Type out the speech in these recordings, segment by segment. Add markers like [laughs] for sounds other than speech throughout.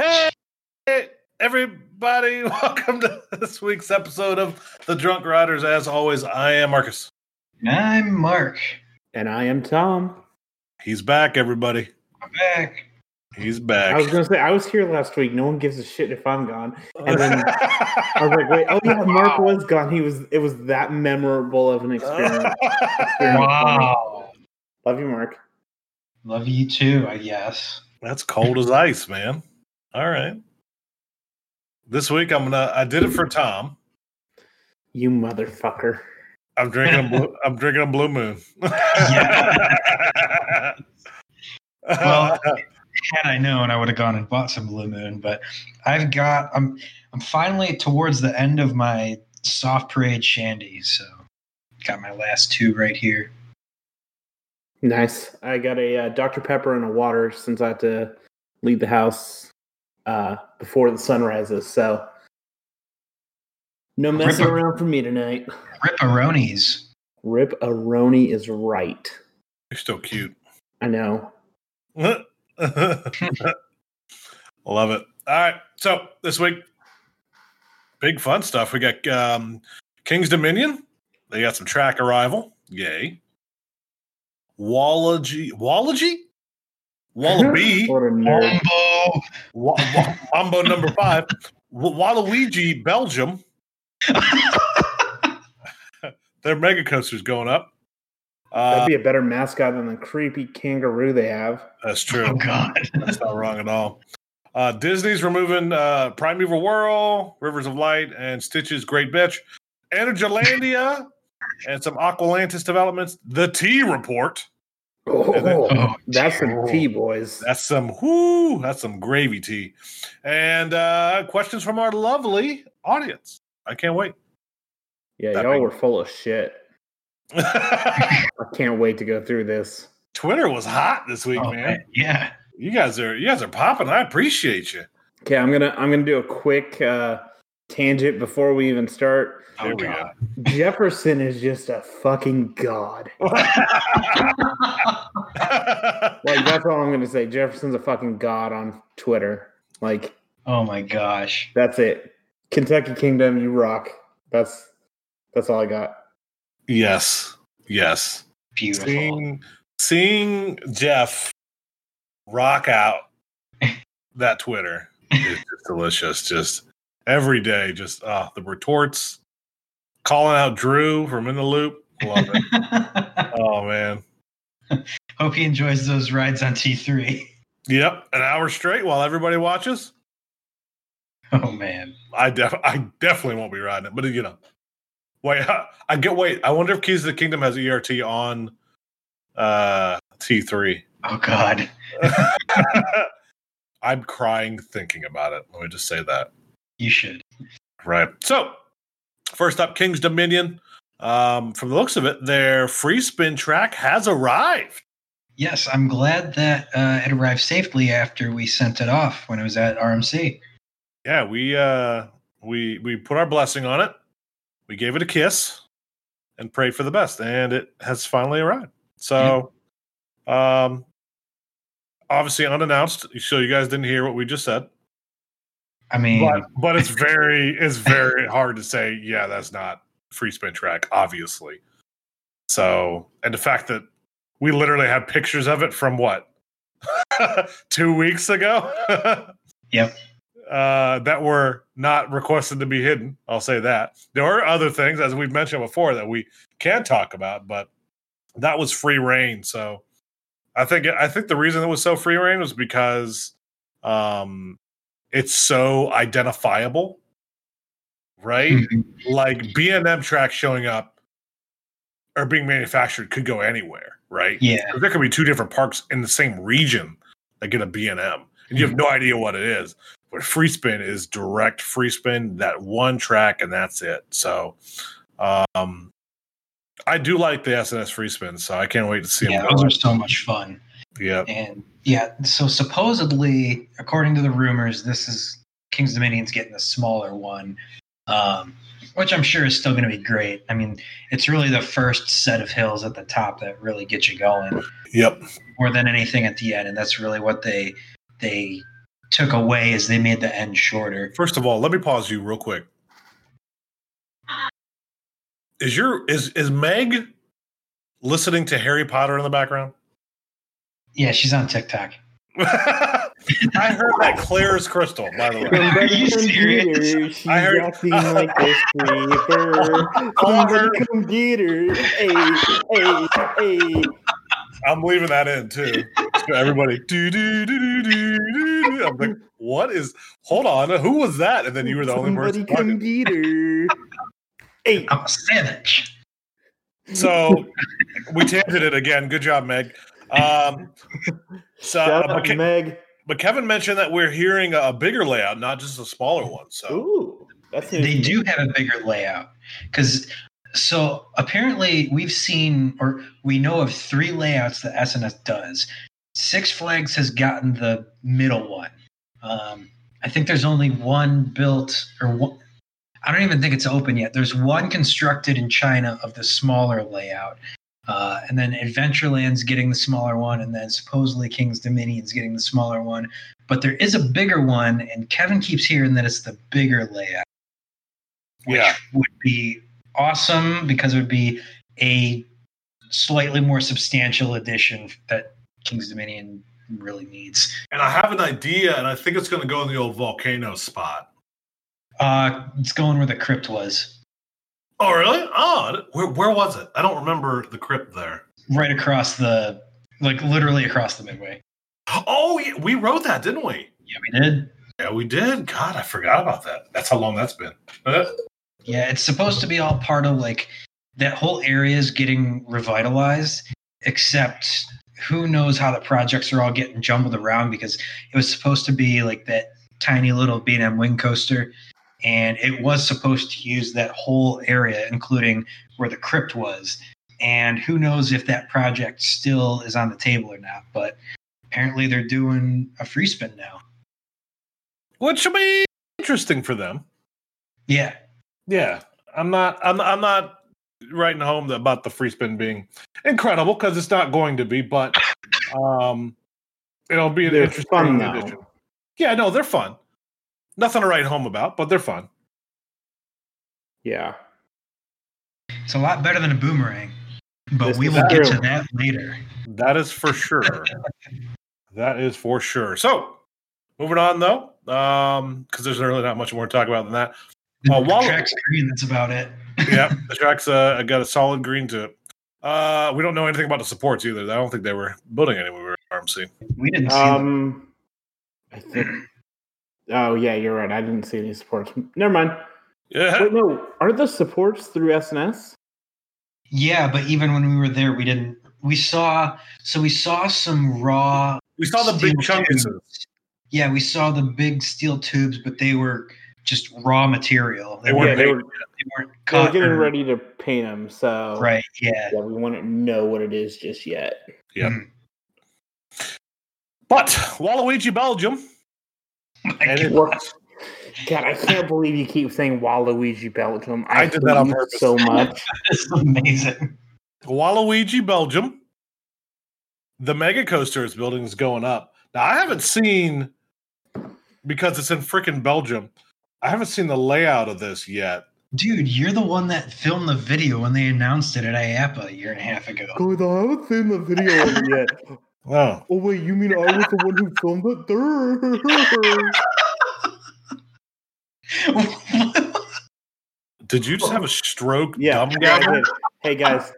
Hey, everybody, [laughs] welcome to this week's episode of The Drunk Riders. As always, I am Marcus. I'm Mark. And I am Tom. He's back, everybody. I'm back. He's back. I was gonna say I was here last week. No one gives a shit if I'm gone. And then I was like, wait, oh yeah, [laughs] Mark was gone. He was. It was that memorable of an experience. [laughs] Wow. Love you, Mark. Love you too, I guess. That's cold as ice, man. All right. This week I'm gonna. I did it for Tom. You motherfucker. I'm drinking. A blue, [laughs] I'm drinking a Blue Moon. [laughs] Well, had I known, I would have gone and bought some Blue Moon. But I've got. I'm. I'm finally towards the end of my soft parade shandy, so got my last two right here. Nice. I got a uh, Dr Pepper and a water since I had to leave the house uh, before the sun rises. So no messing Ripper- around for me tonight. Rip Ripperonis. Rip Aroni is right. You're still cute. I know. [laughs] Love it. All right. So this week, big fun stuff. We got um, King's Dominion. They got some track arrival. Yay. Wallagy. Wallagy? Wallaby. [laughs] What a nerd. Wombo. Wa- wa- Mambo number five. Waluigi, Belgium. [laughs] Their mega coaster's going up. That'd Uh, be a better mascot than the creepy kangaroo they have. that's true. oh God. [laughs] That's not wrong at all. Uh, Disney's removing uh, Primeval Whirl, Rivers of Light, and Stitch's Great Bitch. Energylandia and some Aqualantis developments. The T Report. Oh, Oh, that's some tea, boys. That's some whoo. That's some gravy tea. And uh, questions from our lovely audience. I can't wait. Yeah, that y'all big. were full of shit. [laughs] I can't wait to go through this. Twitter was hot this week, Oh, man. man. Yeah. You guys are you guys are popping. I appreciate you. Okay, I'm gonna I'm gonna do a quick uh, tangent before we even start. Here Oh, we God. Jefferson is just a fucking god. [laughs] Like that's all I'm gonna say. Jefferson's a fucking god on Twitter. Like oh my gosh. that's it. Kentucky Kingdom, you rock. That's that's all I got. yes. Yes. Beautiful. seeing seeing Jeff rock out [laughs] that Twitter is just delicious. Just every day, just uh the retorts, calling out Drew from in the loop. Love it. [laughs] oh man. Hope he enjoys those rides on T3. Yep, an hour straight while everybody watches. Oh man. I def I definitely won't be riding it, but you know. Wait, I, I get wait. I wonder if Keys of the Kingdom has ERT on uh T3. Oh God. [laughs] I'm crying thinking about it. Let me just say that. You should. Right. So, first up, King's Dominion. Um, from the looks of it, their free spin track has arrived. Yes, I'm glad that uh, it arrived safely after we sent it off when it was at RMC. Yeah, we uh, we we put our blessing on it. We gave it a kiss and prayed for the best, and it has finally arrived. So, um, obviously unannounced, so you guys didn't hear what we just said. I mean, But but it's very it's very hard to say. Yeah, that's not free spin track, obviously. So, and the fact that we literally have pictures of it from what [laughs] two weeks ago. [laughs] Yep. Uh, that were not requested to be hidden. I'll say that. There are other things, as we've mentioned before, that we can talk about, but that was free reign. So I think I think the reason it was so free reign was because um, it's so identifiable, right? Mhm. Like B and M tracks showing up or being manufactured could go anywhere, right? Yeah, There could be two different parks in the same region that get a B and M, and you have no idea what it is. But free spin is direct free spin, that one track, and that's it. So, um, I do like the S&S free spin, so I can't wait to see yeah, them. those are so much fun. Yeah, And yeah, so supposedly, according to the rumors, this is King's Dominion's getting a smaller one, um, which I'm sure is still going to be great. I mean, it's really the first set of hills at the top that really get you going yep, more than anything at the end, and that's really what they they took away as they made the end shorter. First of all, let me pause you real quick. Is your is is Meg listening to Harry Potter in the background? Yeah, she's on TikTok. [laughs] I heard that clear as crystal, by the way. Are you serious? Computer, She's I heard- acting like a stripper. Somebody come get her. Hey, hey, hey. I'm leaving that in too. So everybody, do do do do do do. do. I'm like, what is? Hold on, who was that? And then you were the only Somebody person. come talking. get her. Hey, I'm a savage. So we tangented it again. Good job, Meg. Um, so, shout but, out Ke- Meg. but Kevin mentioned that we're hearing a bigger layout, not just a smaller one. So Ooh, that's They do have a bigger layout because so apparently we've seen or we know of three layouts that S&S does. Six Flags has gotten the middle one. Um, I think there's only one built or one. I don't even think it's open yet. There's one constructed in China of the smaller layout. Uh, and then Adventureland's getting the smaller one, and then supposedly King's Dominion's getting the smaller one. But there is a bigger one, and Kevin keeps hearing that it's the bigger layout which Yeah. would be awesome because it would be a slightly more substantial addition that King's Dominion really needs. And I have an idea, and I think it's going to go in the old volcano spot. Uh, it's going where the crypt was, Oh, really? Oh, where, where was it? I don't remember the crypt there. right across the, like literally across the midway. Oh, yeah, we wrote that, didn't we? Yeah, we did. Yeah, we did. God, I forgot about that. That's how long that's been. Uh, Yeah, it's supposed to be all part of like that whole area is getting revitalized, except who knows how the projects are all getting jumbled around because it was supposed to be like that tiny little B&M wing coaster and it was supposed to use that whole area including where the crypt was and who knows if that project still is on the table or not but apparently they're doing a free spin now which will be interesting for them. yeah Yeah, I'm not. I'm. I'm not writing home about the free spin being incredible because it's not going to be. But um, it'll be an They're interesting fun now. addition. Yeah, no, they're fun. Nothing to write home about, but they're fun. Yeah. it's a lot better than a boomerang but This we will get to that later That is for sure. that is for sure. So, moving on though, um, because there's really not much more to talk about than that. Uh, the while- track's green that's about it [laughs] yeah, [laughs] the track's uh, got a solid green to it. Uh, we don't know anything about the supports either. I don't think they were building anywhere at RMC. we didn't see them. Um, I think. Oh yeah, you're right. I didn't see any supports. Never mind. Yeah, Wait, no. Are the supports through S&S? Yeah, but even when we were there, we didn't. We saw so we saw some raw. we saw the big steel chunks. tubes. Yeah, we saw the big steel tubes, but they were just raw material. They weren't yeah, they were, They weren't they were getting or- ready to paint them. So Right. Yeah. yeah, we wouldn't know what it is just yet. Yep. Mm. But Waluigi, Belgium, and it worked. [laughs] God, I can't believe you keep saying Waluigi Belgium. I did that on purpose. so [laughs] much. It's amazing. Waluigi, Belgium. The mega coaster is building is going up. Now I haven't seen because it's in freaking Belgium. I haven't seen the layout of this yet. Dude, you're the one that filmed the video when they announced it at IAAPA a year and a half ago. Good, I haven't seen the video of yet. [laughs] Oh, Oh wait, you mean I was the one who filmed it? Durr. did you just have a stroke, Yeah, dumb yeah, guy? did. Hey guys,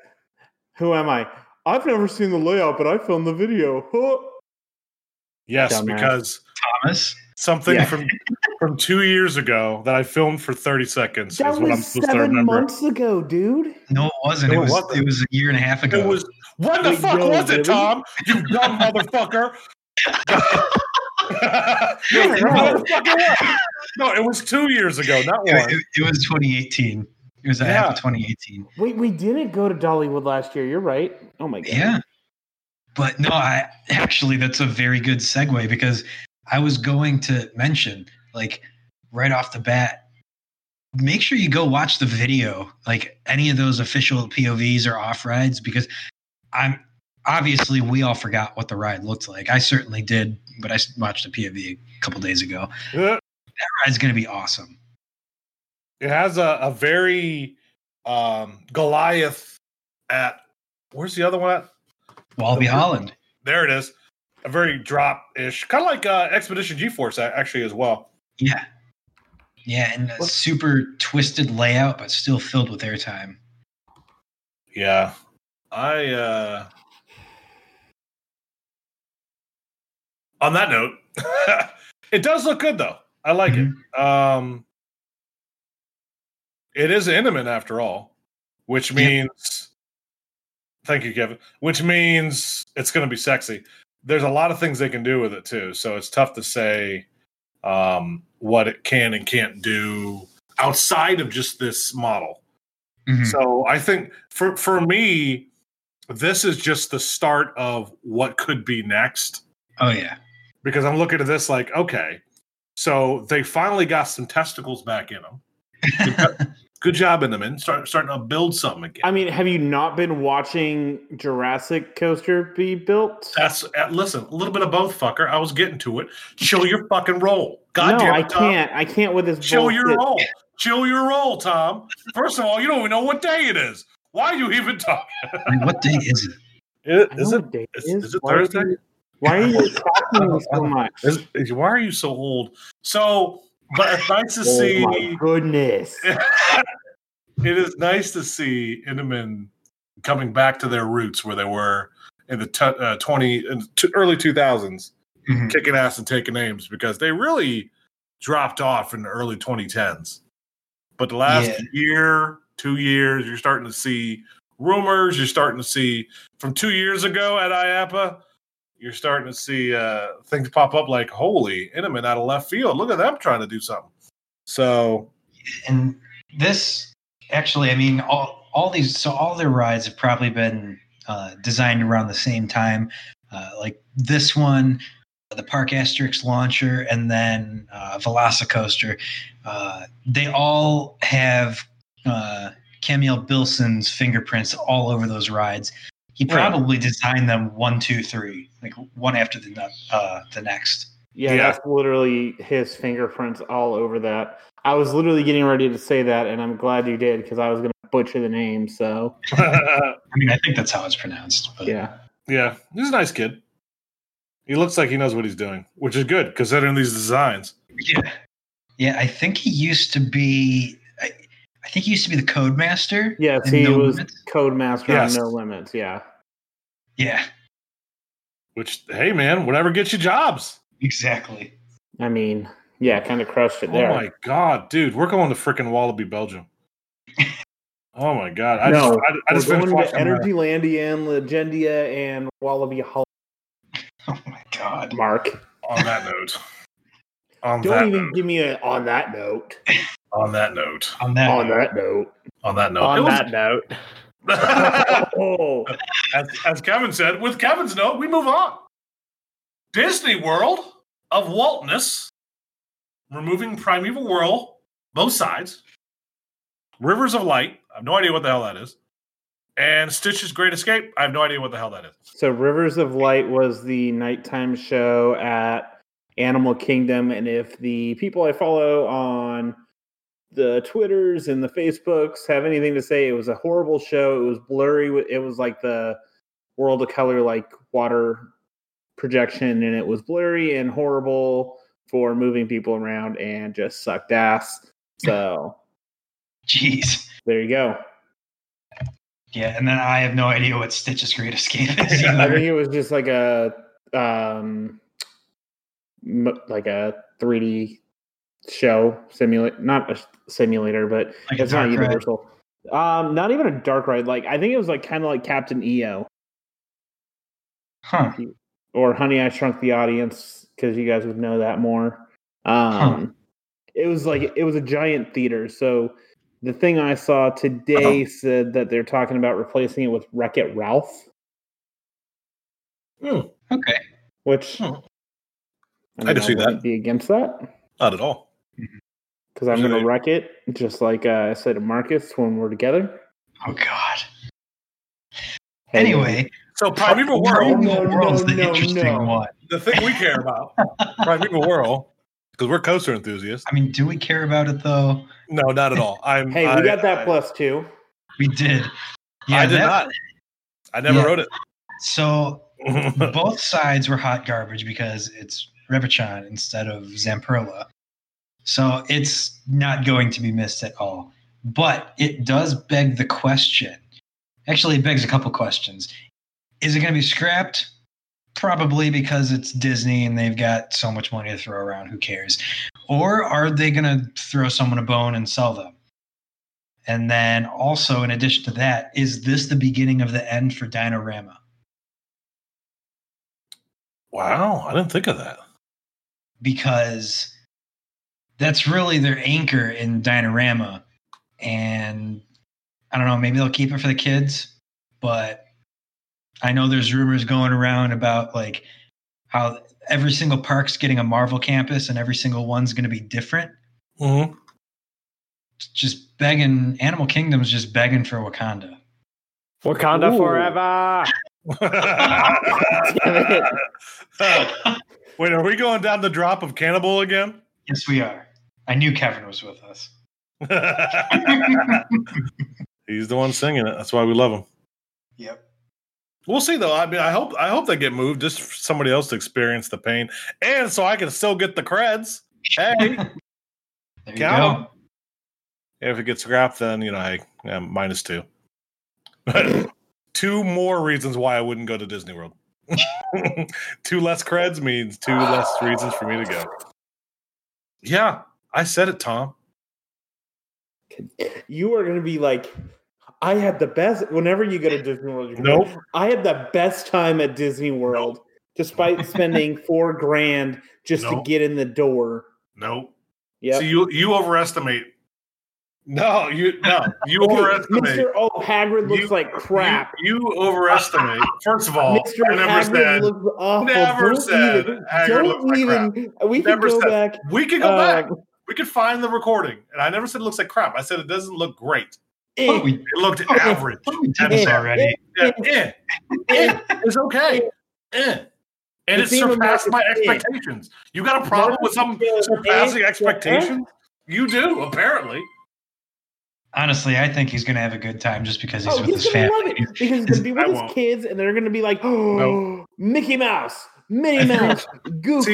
who am I? I've never seen the layout, but I filmed the video. Huh. [laughs] Yes, Dumbass. because Thomas. Something Yeah. from from two years ago that I filmed for thirty seconds That is what I'm was supposed to seven remember. months ago, dude. No, it wasn't. No, it it was. wasn't. It was a year and a half ago. It was what the Wait, fuck yo, was it. Tom? You [laughs] dumb motherfucker. [laughs] no, No. you motherfucker no, it was two years ago, not It, one. it- it was 2018. It was a Yeah. half of 2018. Wait, we didn't go to Dollywood last year. You're right. Oh my god. Yeah. But no, I actually that's a very good segue because I was going to mention like right off the bat make sure you go watch the video like any of those official POVs or off rides because I'm obviously we all forgot what the ride looked like. I certainly did but I watched a POV a couple days ago. Uh, That ride's going to be awesome. It has a, a very um, Goliath at where's the other one at? Walibi The- Holland. There it is. A very drop ish, kind of like uh, Expedition GeForce actually as well. Yeah. Yeah, and a super twisted layout, but still filled with airtime. Yeah, I. uh On that note, [laughs] it does look good though. I like it. Um It is intimate after all, which Yep. means. Thank you, Kevin. Which means it's going to be sexy. There's a lot of things they can do with it too, so it's tough to say um, what it can and can't do outside of just this model. Mhm. So I think for for me, this is just the start of what could be next Oh yeah. because I'm looking at this like, okay, so they finally got some testicles back in them. [laughs] Good job in them, and start starting to build something again. I mean, have you not been watching Jurassic Coaster be built? That's uh, listen, a little bit of both, fucker. I was getting to it. Show your fucking roll. God no, damn I it, Tom. can't. I can't with this. Show your bullshit. roll. Show your roll, Tom. First of all, you don't even know what day it is. Why are you even talking? I mean, what day is it? I Is it? what day is- is. is it Thursday? Why are you attacking me so [laughs] much? Is, is- why are you so old? So, but it's nice to [laughs] Oh see. my goodness! [laughs] it is nice to see Intamin coming back to their roots where they were in the t- uh, 20 in t- early 2000s Mhm. kicking ass and taking names because they really dropped off in the early 2010s but the last Yeah. year two years you're starting to see rumors you're starting to see from two years ago at IAAPA you're starting to see uh, things pop up like holy Intamin out of left field look at them trying to do something so And this actually, I mean, all all these, so all their rides have probably been uh, designed around the same time. Uh, like this one, the Parc Asterix launcher, and then uh, Velocicoaster. Uh, they all have uh, Kamil Bialous's fingerprints all over those rides. He Yeah. probably designed them one, two, three, like one after the uh, the next. Yeah, Yeah. that's literally his fingerprints all over that. I was literally getting ready to say that, and I'm glad you did because I was going to butcher the name. So [laughs] I mean, I think that's how it's pronounced. But yeah, Yeah, he's a nice kid. He looks like he knows what he's doing, which is good because considering these designs. Yeah, yeah. I think he used to be. I, I think he used to be the Codemaster. yes, he No was Limits. Codemaster Yes. on No Limits. Yeah, Yeah, Which, hey man, whatever gets you jobs. exactly. I mean, yeah, kind of crushed it Oh there. Oh my god, dude, we're going to freaking Walibi, Belgium. [laughs] Oh my god, I No, just, I, I just finished going to watching. uh, Energylandia and Legendia and Walibi Hall. [laughs] Oh my god. Mark, on that note. [laughs] On don't that even note. give me a on that note. On that note. On that. on that note. On that note. on was- that note. oh, [laughs] as, as Kevin said, with Kevin's note, we move on. Disney World of Waltness, removing Primeval Whirl, both sides. Rivers of Light, I have no idea what the hell that is. And Stitch's Great Escape, I have no idea what the hell that is. so Rivers of Light was the nighttime show at Animal Kingdom, and if the people I follow on the Twitters and the Facebooks have anything to say, it was a horrible show. It was blurry. It was like the World of Color, like water projection, and it was blurry and horrible for moving people around and just sucked ass. So [laughs] Jeez. there you go. Yeah, and then I have no idea what Stitch's Great Escape is [laughs] I think it was just like a um m- like a 3D show simulate not a simulator but Like it's not ride. universal. Um not even a dark ride like I think it was like kind of like Captain EO Huh. or Honey I Shrunk the Audience cuz you guys would know that more. Um it was like it was a giant theater so the thing I saw today said that they're talking about replacing it with Wreck It Ralph Hmm, Okay. which Hmm. I, I can see that. Be against that not at all. Because I'm going to wreck it, just like uh, I said to Marcus when we're together. Oh God. Hey, Anyway, So Primeval Primeval Whirl, No, no, Whirl's the no, interesting no. one. the thing we care about, [laughs] Primeval Whirl, because we're coaster enthusiasts. I mean, do we care about it though? No, not at all. I'm. Hey, I, we got that I, plus two. We did. I did that- not. I never Yeah. wrote it. So [laughs] both sides were hot garbage because it's Reverchon instead of Zamperla. So it's not going to be missed at all. But it does beg the question. Actually, it begs a couple questions. Is it going to be scrapped? Probably because it's Disney and they've got so much money to throw around. Who cares? Or are they going to throw someone a bone and sell them? And then also, in addition to that, is this the beginning of the end for Dinorama? wow, I didn't think of that. because that's really their anchor in Dinorama. And I don't know, maybe they'll keep it for the kids, but I know there's rumors going around about like how every single park's getting a Marvel campus and every single one's going to be different. Mhm. Just begging, Animal Kingdom's just begging for Wakanda. Wakanda Ooh. forever. [laughs] Damn [laughs] Wait, are we going down the drop of Cannibal again? Yes, we are. I knew Kevin was with us. [laughs] [laughs] He's the one singing it. That's why we love him. Yep. We'll see though. I mean, I hope I hope they get moved just for somebody else to experience the pain, and so I can still get the creds. Hey, [laughs] There you Count 'em. go. if it gets scrapped, then you know, hey, yeah, minus two. [coughs] two more reasons why I wouldn't go to Disney World. two less creds means two less reasons for me to go. Yeah, I said it, Tom. You are going to be like, I had the best. Whenever you go to Disney World, you're gonna be Nope. like, I had the best time at Disney World, despite [laughs] spending four grand just Nope. to get in the door. Nope. Yeah. See, you you overestimate. No, you no, you Okay, overestimate. Mr. Oh, Hagrid looks You- like crap. You, you overestimate. First of all, Mr. I never Hagrid said looks awful. never don't said even, Hagrid don't looks like even. We can Never go said- back. we can go back. um, We can find the recording, and I never said it looks like crap. I said it doesn't look great. eh, Oh, we, It looked Oh, average. oh, we did this Yeah. already. Yeah, eh, eh, it's okay. Eh. And The it theme surpassed my Marcus, eh. expectations. You got a problem with some surpassing eh, expectations? You do, apparently. Honestly, I think he's going to have a good time just because he's Oh, with he's his gonna family. love it because he's gonna be [laughs] with I his won't. kids, and they're gonna be like, "Oh, [gasps] Mickey Mouse, Minnie [laughs] Mouse, Goofy,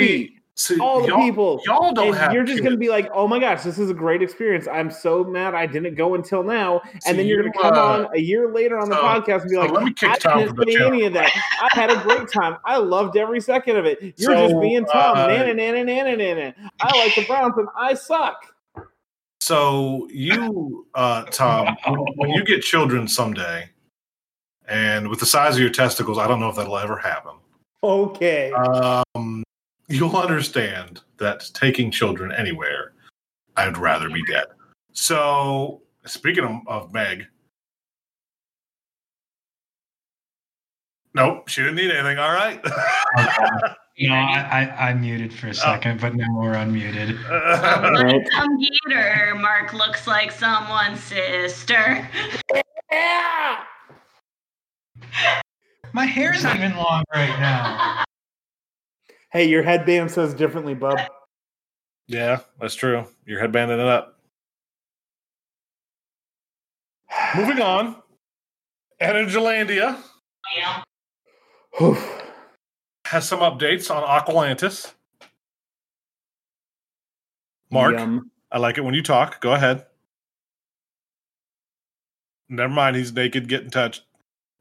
See, see all the y'all, people." Y'all don't and have you're just kids. gonna be like, "Oh my gosh, this is a great experience." I'm so mad I didn't go until now, See, and then you're gonna come uh, on a year later on the so- podcast and be so like, let me kick "I didn't from the say channel." any of that. I had a great time. I loved every second of it. You're So, just being Tom, uh, nana, nana, nana, nana. I like the Browns, and I suck." So you, uh, Tom, when, when you get children someday, and with the size of your testicles, I don't know if that'll ever happen. Okay. Um, you'll understand that taking children anywhere, I'd rather be dead. So, speaking of, of Meg, nope, she didn't need anything. All right. [laughs] No, I, I, I muted for a oh. second, but now we're unmuted. [laughs] Right. Computer, Mark looks like someone's sister. Yeah. My hair's even long right now. [laughs] Hey, your headband says differently, bub. yeah, that's true. You're headbanding it up. Moving on. Energylandia Yeah. Oof. Has some updates on Aqualantis. Mark, Yum. I like it when you talk. Go ahead. Never mind, he's naked, Get in touch.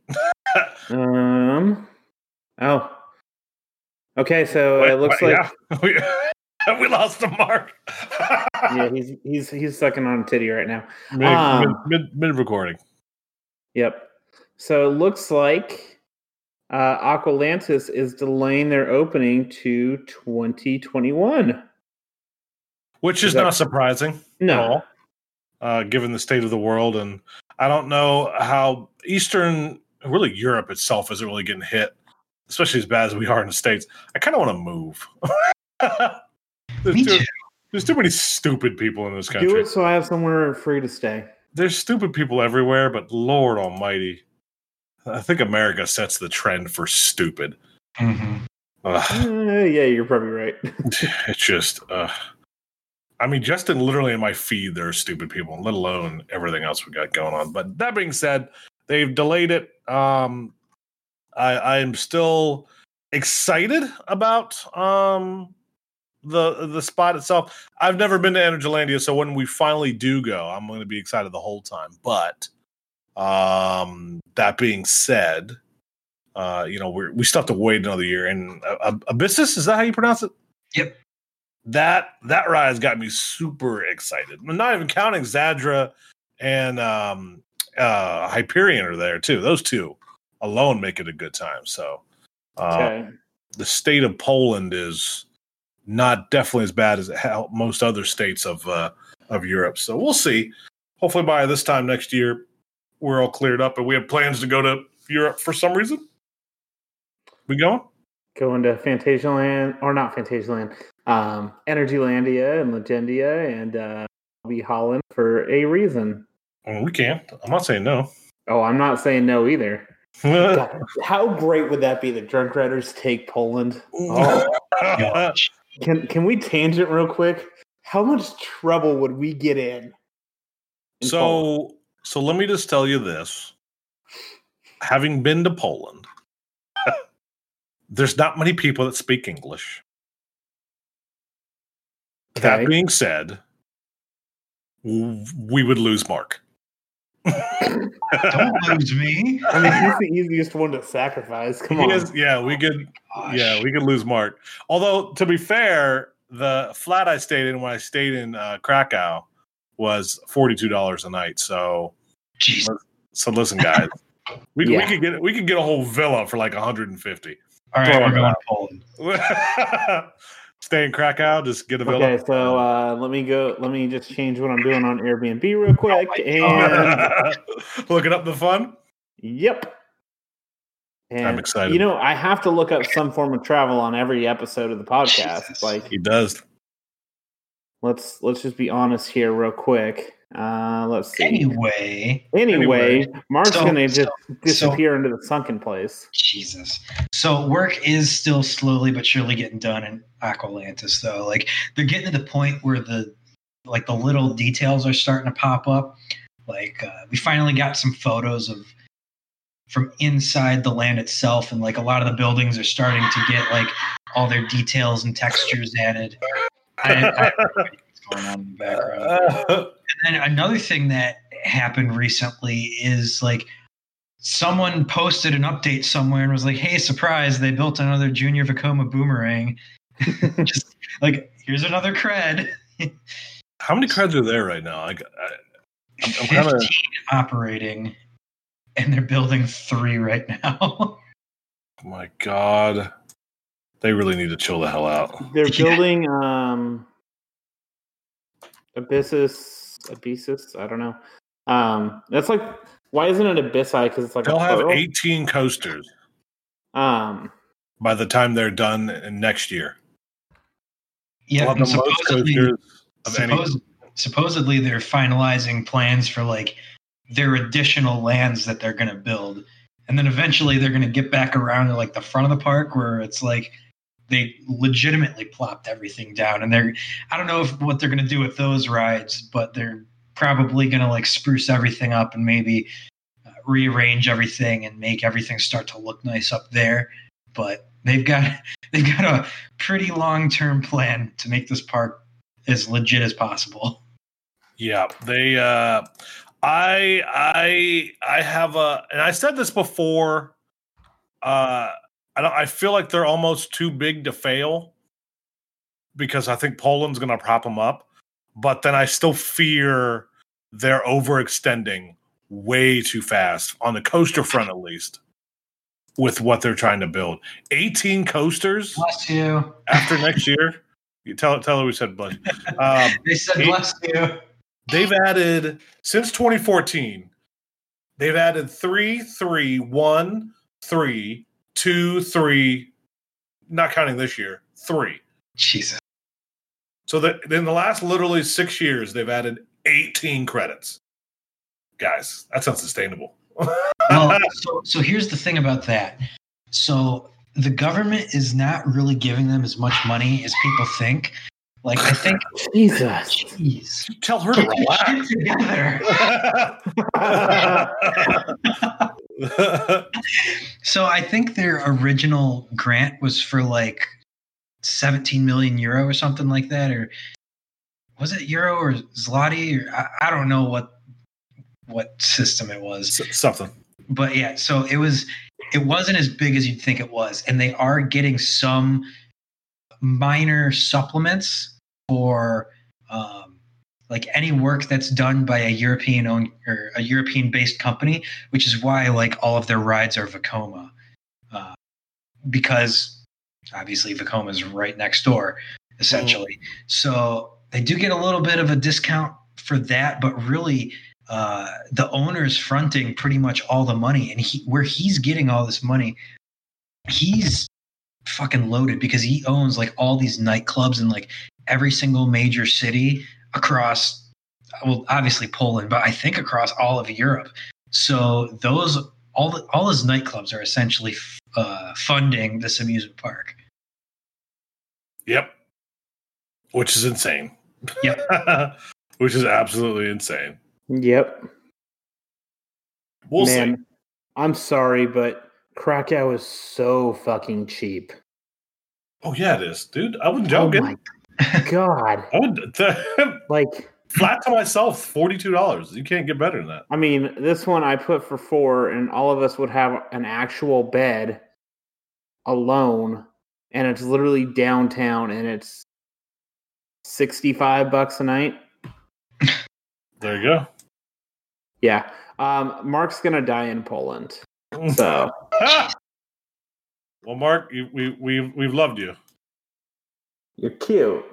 [laughs] Um. Oh. Okay, so Wait, it looks wait, like yeah. [laughs] [laughs] we, lost the mark. yeah, he's he's he's sucking on a titty right now. mid, Um, mid, mid, mid recording. Yep. So it looks like uh, Aqualantis is delaying their opening to 2021. Which is Is that- not surprising at No. all, uh, given the state of the world. And I don't know how Eastern, really Europe itself, isn't really getting hit, especially as bad as we are in the States. I kind of want to move. [laughs] there's, Me too, too. there's too many stupid people in this country. Do country. it so I have somewhere free to stay. There's stupid people everywhere, but Lord Almighty, I think America sets the trend for stupid. Mhm. Uh, yeah, you're probably right. [laughs] it's just, uh, I mean, just in literally in my feed, there are stupid people, let alone everything else we got going on. But that being said, they've delayed it. Um, I, I am still excited about um, the the spot itself. I've never been to Energylandia, so when we finally do go, I'm going to be excited the whole time. But um, that being said, uh, you know, we're, we still have to wait another year. And uh, Abyssus, is that how you pronounce it? Yep. That that ride's got me super excited. I'm not even counting Zadra and um, uh, Hyperion are there too. Those two alone make it a good time. So uh, Okay. the state of Poland is not definitely as bad as how most other states of uh, of Europe. So we'll see. Hopefully by this time next year, we're all cleared up and we have plans to go to Europe for some reason. We going? Going to Fantasia Land, or not Fantasia Land, um, Energylandia and Legendia, and uh, I'll be Holland for a reason. I mean, we can't. I'm not saying no. Oh, I'm not saying no either. [laughs] God, how great would that be? The Drunk Riders take Poland. Oh, [laughs] can can we tangent real quick? How much trouble would we get in? in Poland? So so let me just tell you this. Having been to Poland, [laughs] there's not many people that speak English. That being said, we would lose Mark. Don't [laughs] lose me. I mean, he's the easiest one to sacrifice. Come He on. is- yeah, we could Gosh. yeah, we could lose Mark. Although to be fair, the flat I stayed in when I stayed in uh, Krakow was forty two dollars a night. So Jeez. so listen, guys, we, we could get we could get a whole villa for like one hundred and fifty. All right, we're going to Poland. [laughs] Stay in Krakow, just get a villa. Okay, so uh, let me go. Let me just change what I'm doing on Airbnb real quick. and [laughs] looking up the fun. yep. And, I'm excited. You know, I have to look up some form of travel on every episode of the podcast. Jesus. Like, He does. let's let's just be honest here, real quick. Uh, let's see. Anyway, Anyway, Mark's so- gonna just so- disappear into the sunken place. Jesus. So work is still slowly but surely getting done in Aqualantis, though. Like they're getting to the point where the like the little details are starting to pop up. Like uh, we finally got some photos of from inside the land itself, and like a lot of the buildings are starting to get like all their details and textures added. [laughs] I, I don't know what's going on in the background. [laughs] And then another thing that happened recently is like someone posted an update somewhere and was like, "Hey, surprise! They built another Junior Vekoma boomerang." [laughs] Just like here's another cred. How many creds are there right now? I, I, I'm, I'm Fifteen kind of operating, and they're building three right now. oh [laughs] my god. They really need to chill the hell out. They're Yeah. building um Abyssus Abyssus, I don't know. Um that's like why isn't it Abyssi? Because it's like They'll a have 18 coasters Um by the time they're done next year. yeah, They'll have and the most supposedly, coasters of any. suppos- supposedly they're finalizing plans for like their additional lands that they're going to build and then eventually they're going to get back around to like the front of the park where it's like they legitimately plopped everything down and they're i don't know if what they're going to do with those rides but they're probably going to like spruce everything up and maybe uh, rearrange everything and make everything start to look nice up there but they've got [laughs] they've got a pretty long-term plan to make this park as legit as possible [laughs] Yeah, they. uh I I I have a, and I said this before. Uh, I don't. I feel like they're almost too big to fail because I think Poland's going to prop them up, but then I still fear they're overextending way too fast on the coaster front, at least with what they're trying to build. Eighteen coasters bless you after next year. You tell tell her we said bless. Um, [laughs] they said Eight- bless you they've added since 2014 they've added three three one three two three not counting this year three jesus so that in the last literally six years they've added 18 credits guys that's unsustainable [laughs] well, so, so here's the thing about that. So the government is not really giving them as much money as people think. Like I think, [laughs] Jesus. jeez, Tell her to Get your relax. [laughs] [laughs] So I think their original grant was for like 17 million euro or something like that, or was it euro or zloty? Or I, I don't know what what system it was, S- Something. but yeah. So it was it wasn't as big as you'd think it was, and they are getting some minor supplements for um, like any work that's done by a European owned or a European based company, which is why like all of their rides are Vekoma, uh, because obviously Vekoma is right next door, essentially. So they do get a little bit of a discount for that, but really. Uh, the owner's fronting pretty much all the money, and he where he's getting all this money, he's fucking loaded because he owns like all these nightclubs in like every single major city across well obviously Poland but I think across all of Europe so those all the, all his nightclubs are essentially uh, funding this amusement park Yep. Which is insane. Yep. [laughs] Which is absolutely insane. Yep. We'll Man, see. I'm sorry, but Krakow is so fucking cheap. Oh yeah, it is, dude. I wasn't Oh joking. my god. [laughs] Would [laughs] Like, flat to myself, forty-two dollars. You can't get better than that. I mean, this one I put for four, and all of us would have an actual bed alone, and it's literally downtown, and it's 65 bucks a night. There you go. Yeah. Um, Mark's gonna die in Poland. So [laughs] well, Mark, we we we've loved you. You're cute.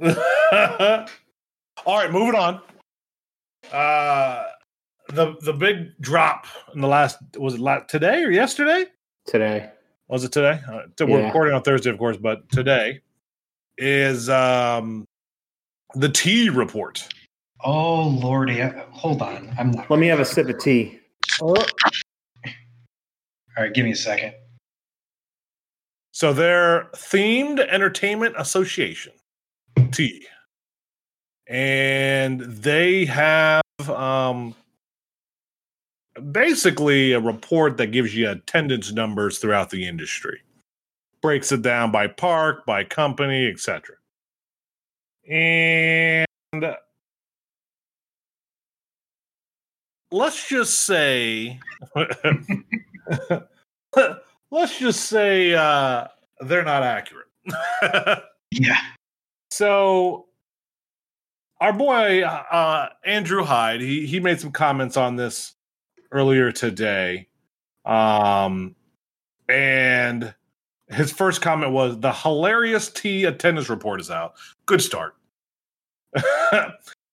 [laughs] All right, moving on. Uh, the the big drop in the last was it la- today or yesterday? Today. Was it today? Uh, we're Yeah. recording on Thursday, of course, but today is um the tea report. oh lordy uh, hold on I'm not Let me have a sip of tea. Oh, all right give me a second So they're themed entertainment association, T, and they have um, basically a report that gives you attendance numbers throughout the industry, breaks it down by park, by company, etc. And let's just say [laughs] [laughs] [laughs] let's just say uh, they're not accurate. [laughs] yeah so, our boy uh, Andrew Hyde, he he made some comments on this earlier today, um, and his first comment was the hilarious T attendance report is out. Good start. [laughs]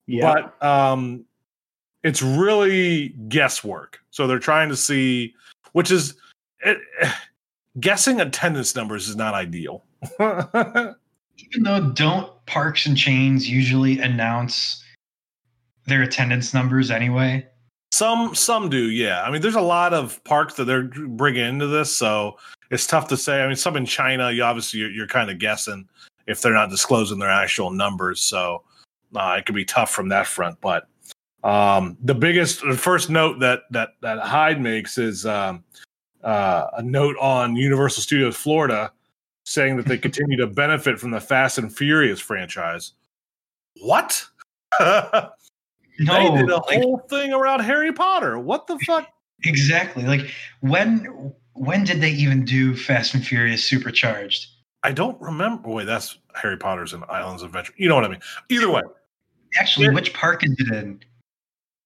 yeah. but um it's really guesswork so they're trying to see which is it, [sighs] guessing attendance numbers is not ideal. [laughs] Even though don't parks and chains usually announce their attendance numbers anyway? Some some do yeah. I mean there's a lot of parks that they're bringing into this so it's tough to say. I mean some in china you obviously you're, you're kind of guessing if they're not disclosing their actual numbers so uh, it could be tough from that front but um the biggest the first note that that that hyde makes is um uh, a note on universal studios florida saying that they continue to benefit from the fast and furious franchise what [laughs] no they did a like, whole thing around Harry Potter. What the fuck? exactly like when when did they even do fast and furious supercharged I don't remember. Wait, that's Harry Potter's and Islands of Adventure. You know what I mean? Either way, actually Yeah. which park is it in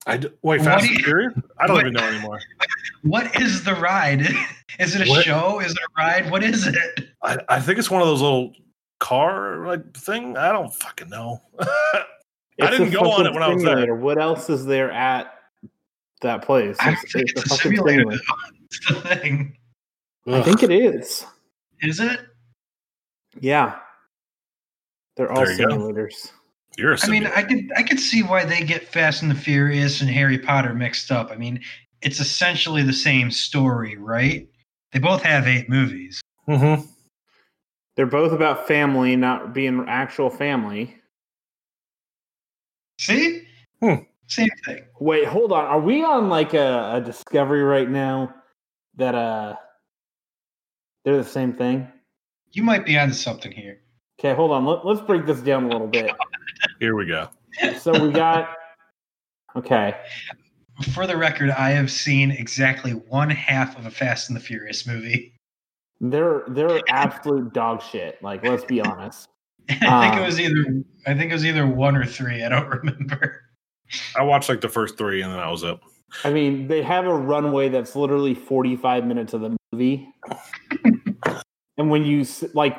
I d- wait. Fast do and you- Furious? I don't what- even know anymore. [laughs] what is the ride [laughs] is it a What? show is it a ride what is it I, I think it's one of those little car like thing. I don't fucking know. [laughs] I didn't go on it when I was there. What else is there at that place? I It's, think it's a it's a fucking simulator. simulator. [laughs] It's the thing I think it is. is it Yeah. They're all There you simulators. You're. a I mean. I could I could see why they get Fast and the Furious and Harry Potter mixed up. I mean, it's essentially the same story, right? They both have eight movies. Mm-hmm. They're both about family, not being actual family. See? Hmm. Same thing. Wait, hold on. Are we on like a, a discovery right now that uh they're the same thing? You might be onto something here. Okay, hold on. Let, let's break this down a little bit. Here we go. So we got okay. For the record, I have seen exactly one half of a Fast and the Furious movie. They're they're [laughs] absolute dog shit. Like, let's be honest. [laughs] I think Ah. it was either I think it was either one or three. I don't [laughs] remember. I watched like the first three, and then that was it. I mean, they have a runway that's literally 45 minutes of the movie. and when you like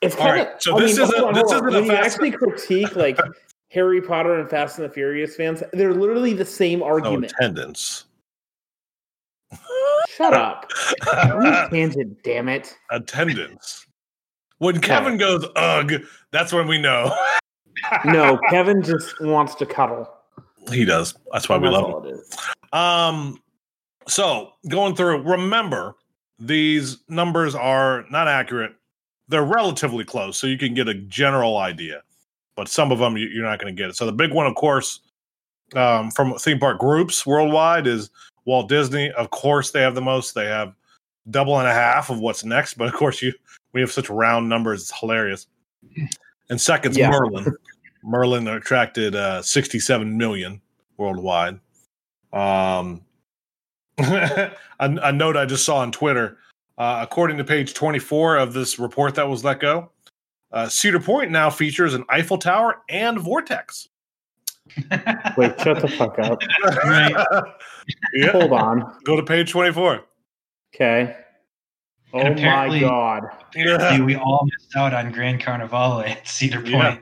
it's All kind of right, so this isn't- this isn't a when you Fast- actually critique like Harry Potter and Fast and the Furious fans, they're literally the same No argument. attendance. Shut up. [laughs] Tangent, damn it. attendance. When Kevin goes ugh, that's when we know [laughs] No, [laughs] Kevin just wants to cuddle. he does. That's why we That's love him. all it is. Um, so going through, remember these numbers are not accurate. They're relatively close, so you can get a general idea. But some of them you- you're not going to get it. So the big one, of course, um, from theme park groups worldwide is Walt Disney. Of course, they have the most. They have double and a half of what's next. But of course, you we have such round numbers. It's hilarious. And second's Yeah. Merlin. Merlin attracted uh, 67 million worldwide. Um, [laughs] a, a note I just saw on Twitter. Uh, according to page 24 of this report that was let go, uh, Cedar Point now features an Eiffel Tower and Vortex. [laughs] Wait, shut the fuck up. Right. [laughs] yeah. Hold on. Go to page 24. Okay. Oh my god. Apparently, we all missed out on Grand Carnival at Cedar Point. Yeah.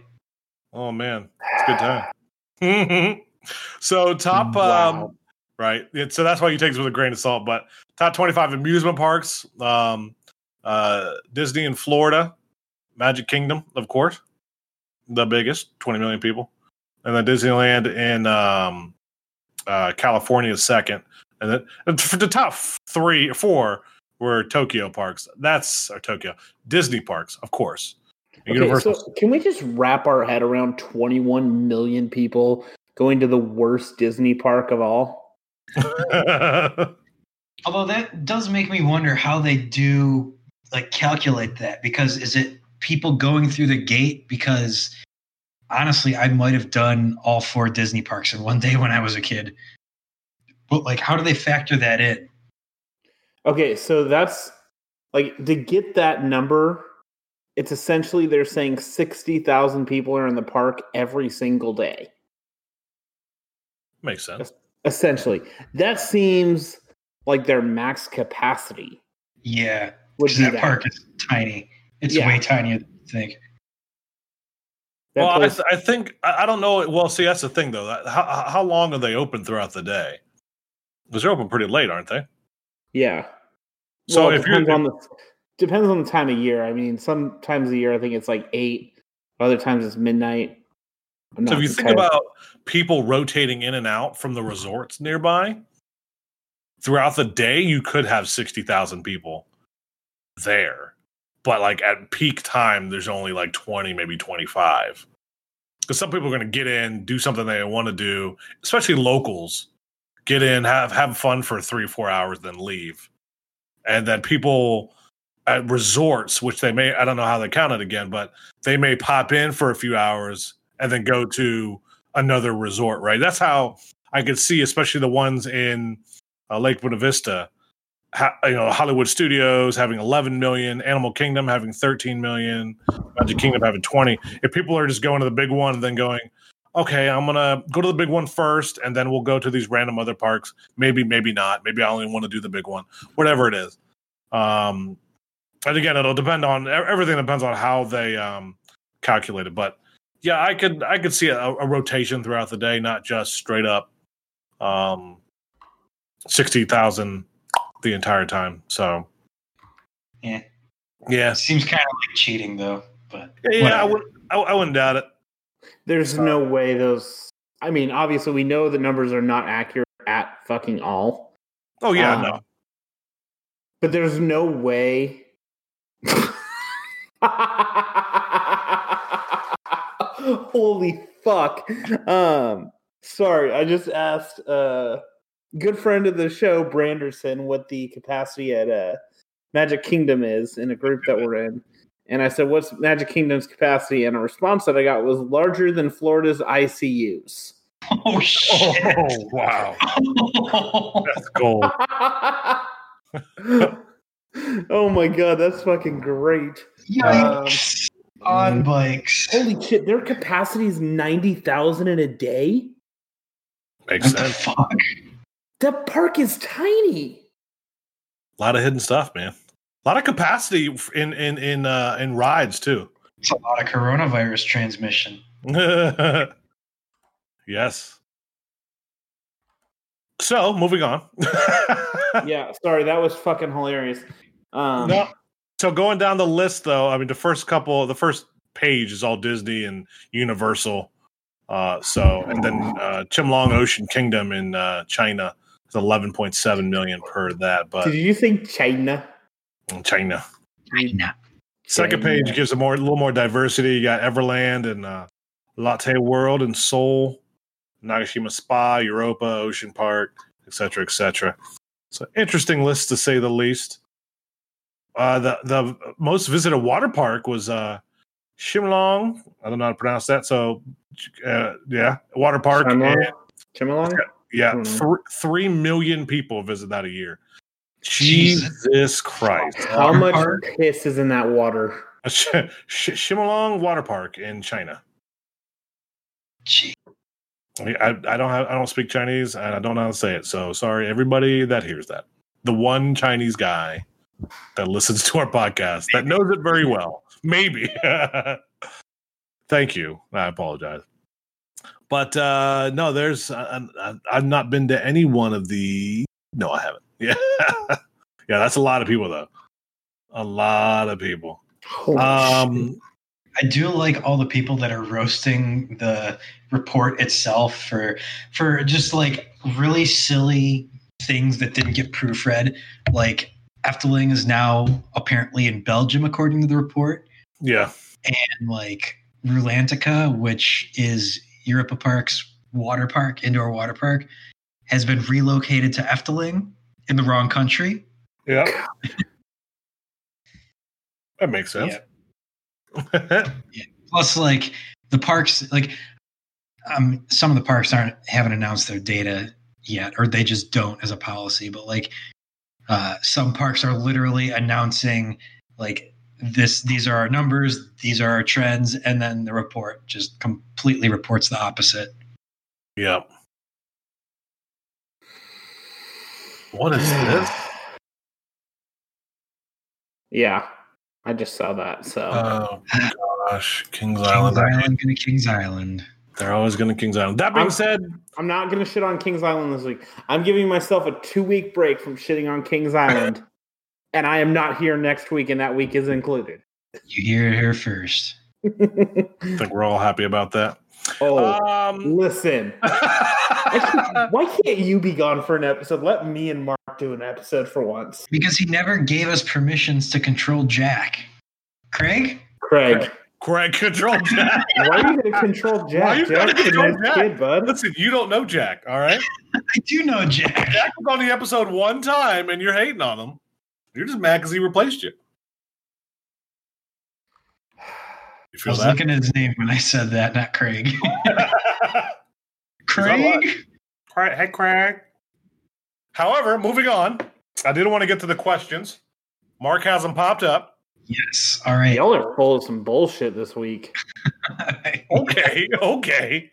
Oh man, it's a good time. [laughs] so top, Wow. um, right? It, so that's why you take this with a grain of salt. But top twenty-five amusement parks: um, uh, Disney in Florida, Magic Kingdom, of course, the biggest, twenty million people, and then Disneyland in um, uh, California is second, and then and for the top three or four were Tokyo parks. That's or Tokyo Disney parks, of course. Okay, Universal so can we just wrap our head around 21 million people going to the worst Disney park of all? [laughs] Although that does make me wonder how they do like calculate that because is it people going through the gate? Because honestly, I might have done all four Disney parks in one [laughs] day when I was a kid. But like, how do they factor that in? Okay, so that's like to get that number, it's essentially they're saying 60,000 people are in the park every single day. Makes sense. Essentially, that seems like their max capacity Yeah, would 'cause be that, that. park is tiny. It's Yeah. way tinier than you think. That well, I, th- I think I, I don't know. Well, see, that's the thing though. How how long are they open throughout the day? Because they're open pretty late, aren't they? yeah. So well, if you're depends on the depends on the time of year. I mean, some times of the year I think it's like eight, other times it's midnight. I'm so if you think entirely- about people rotating in and out from the resorts nearby throughout the day, you could have sixty thousand people there. But like at peak time, there's only like twenty, maybe twenty five. Because some people are going to get in, do something they want to do, especially locals. Get in, have have fun for three, four hours, then leave. And then people at resorts, which they may, I don't know how they count it again, but they may pop in for a few hours and then go to another resort, right? That's how I could see, especially the ones in uh, Lake Buena Vista. You know, Hollywood Studios having 11 million, Animal Kingdom having 13 million, Magic Kingdom having 20. If people are just going to the big one and then going, okay, I'm gonna go to the big one first, and then we'll go to these random other parks. Maybe, maybe not. Maybe I only want to do the big one. Whatever it is. Um, and again, it'll depend on everything. Depends on how they um, calculate it. But yeah, I could I could see a, a rotation throughout the day, not just straight up um, sixty thousand the entire time. So Yeah, yeah, it seems kind of like cheating though. But yeah, yeah I whatever. would I, I wouldn't doubt it. There's no way those. I mean, obviously, we know the numbers are not accurate at fucking all. Oh yeah, Um, no. But there's no way. [laughs] Holy fuck. Um sorry, I just asked uh good friend of the show, Branderson, what the capacity at uh Magic Kingdom is in a group that we're in. And I said, What's Magic Kingdom's capacity? And a response that I got was larger than Florida's ICUs. Oh shit! Oh wow, that's gold. [laughs] oh my god, that's fucking great. Yikes! On bikes. Holy shit, their capacity is 90,000 in a day? Makes What the sense. fuck? That park is tiny. A lot of hidden stuff, man. A lot of capacity in in in uh, in rides too. It's a lot of coronavirus transmission. [laughs] yes. So moving on. [laughs] Yeah, sorry, that was fucking hilarious. Um, No. So going down the list, though, I mean, the first couple, the first page is all Disney and Universal. Uh, so and then uh, Chimlong Ocean Kingdom in uh, China is eleven point seven million per that, but Did you think China? China. China. Second China. page gives a more, a little more diversity. You got Everland and uh, Lotte World and Seoul, Nagashima Spa, Europa Ocean Park, etc., etc. So interesting list to say the least. Uh, the the most visited water park was uh, Shimlong. I don't know how to pronounce that. So, uh, yeah, water park. Chimlong? and- Chimilong? Yeah, Mhm. th- three million people visit that a year. Jesus. Jesus Christ! How Water much park? piss is in that water? Sh- Sh- Shimlong Water Park in China. Gee. I, I I don't have I don't speak Chinese and I don't know how to say it. So sorry, everybody that hears that. The one Chinese guy that listens to our podcast that knows it very well. Maybe. [laughs] Thank you. I apologize. But uh no, there's I, I, I've not been to any one of the. No, I haven't. [laughs] Yeah, yeah, that's a lot of people though. A lot of people. Holy Um, I do like all the people that are roasting the report itself for for just like really silly things that didn't get proofread. Like Efteling is now apparently in Belgium, according to the report, yeah, and like Rulantica, which is Europa Park's water park, indoor water park, has been relocated to Efteling in the wrong country. yeah. [laughs] that makes sense. plus like the parks like um some of the parks aren't haven't announced their data yet or they just don't as a policy but like uh some parks are literally announcing like this these are our numbers these are our trends and then the report just completely reports the opposite yep What is this? [sighs] Yeah, I just saw that. So Oh gosh, Kings kings Island. island gonna kings island They're always going to Kings Island. That being I'm- said, I'm not gonna shit on Kings Island this week. I'm giving myself a two week break from shitting on Kings Island, and I am not here next week, and that week is included. you hear it here first [laughs] I think we're all happy about that. oh, Um, listen. [laughs] I can't- why can't you be gone for an episode? Let me and Mark do an episode for once. because he never gave us permissions to control jack craig Craig, Craig, Craig, control Jack. [laughs] why are you going to control Jack? Why Jack? you gotta Jack's a control nice Jack? kid, bud. Listen, you don't know Jack, all right? i do know jack Jack was on the episode one time, and you're hating on him. You're just mad because he replaced you. [sighs] You I feel was that? looking at his name when I said that, not Craig. [laughs] Craig? Craig, hey, Craig. However, moving on, I didn't want to get to the questions. Mark hasn't popped up. Yes. All right. Y'all are full of some bullshit this week. [laughs] Okay, [laughs] okay.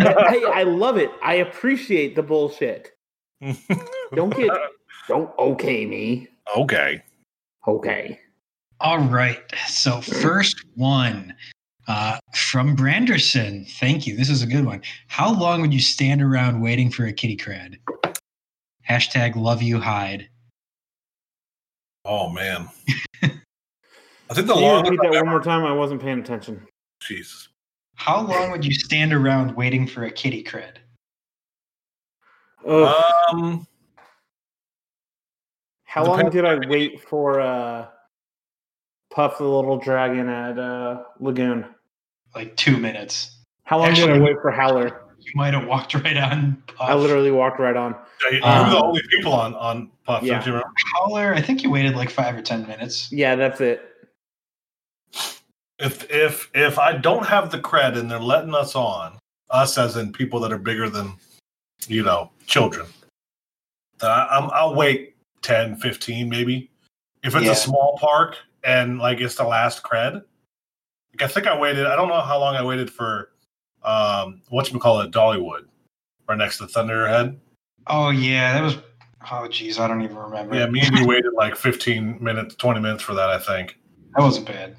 hey, I love it. I appreciate the bullshit. Don't get don't okay me. Okay. Okay. All right. So, first one uh, from Branderson. Thank you. This is a good one. How long would you stand around waiting for a kiddie cred? Hashtag love you hide. Oh man. [laughs] I think the Can you longest repeat that I've one more time? I wasn't paying attention. Jesus. How long would you stand around waiting for a kiddie cred? Ugh. Um, How long depends- did I wait for uh, Puff the Little Dragon at uh, Lagoon? Like two minutes. How long did I wait for Howler? You might have walked right on. Puff. I literally walked right on. you Um, were the only people on on Puff. yeah. Don't you remember? Howler. I think you waited like five or ten minutes. Yeah, that's it. If if if I don't have the cred and they're letting us on, us as in people that are bigger than, you know, children, then I, I'm, I'll wait 10, 15 maybe. If it's Yeah. a small park and like it's the last cred, like I think I waited. I don't know how long I waited for. Um, what you call it, Dollywood, right next to Thunderhead. Oh yeah, that was. Oh geez, I don't even remember. Yeah, me and you waited like 15 minutes, 20 minutes for that. I think. that wasn't bad.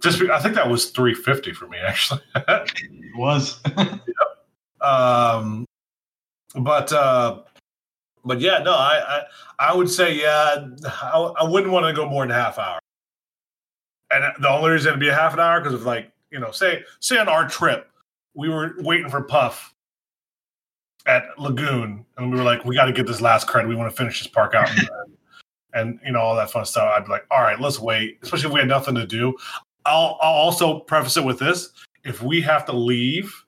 Just, I think that was 350 for me actually. [laughs] It was. [laughs] um but uh but yeah no i i, I would say yeah I, I wouldn't want to go more than a half hour. And the only reason it'd be a half an hour because of like you know say say on our trip we were waiting for puff at lagoon and we were like we got to get this last credit. We want to finish this park out and, [laughs] and you know all that fun stuff i'd be like all right let's wait. Especially if we had nothing to do. I'll i'll also preface it with this. If we have to leave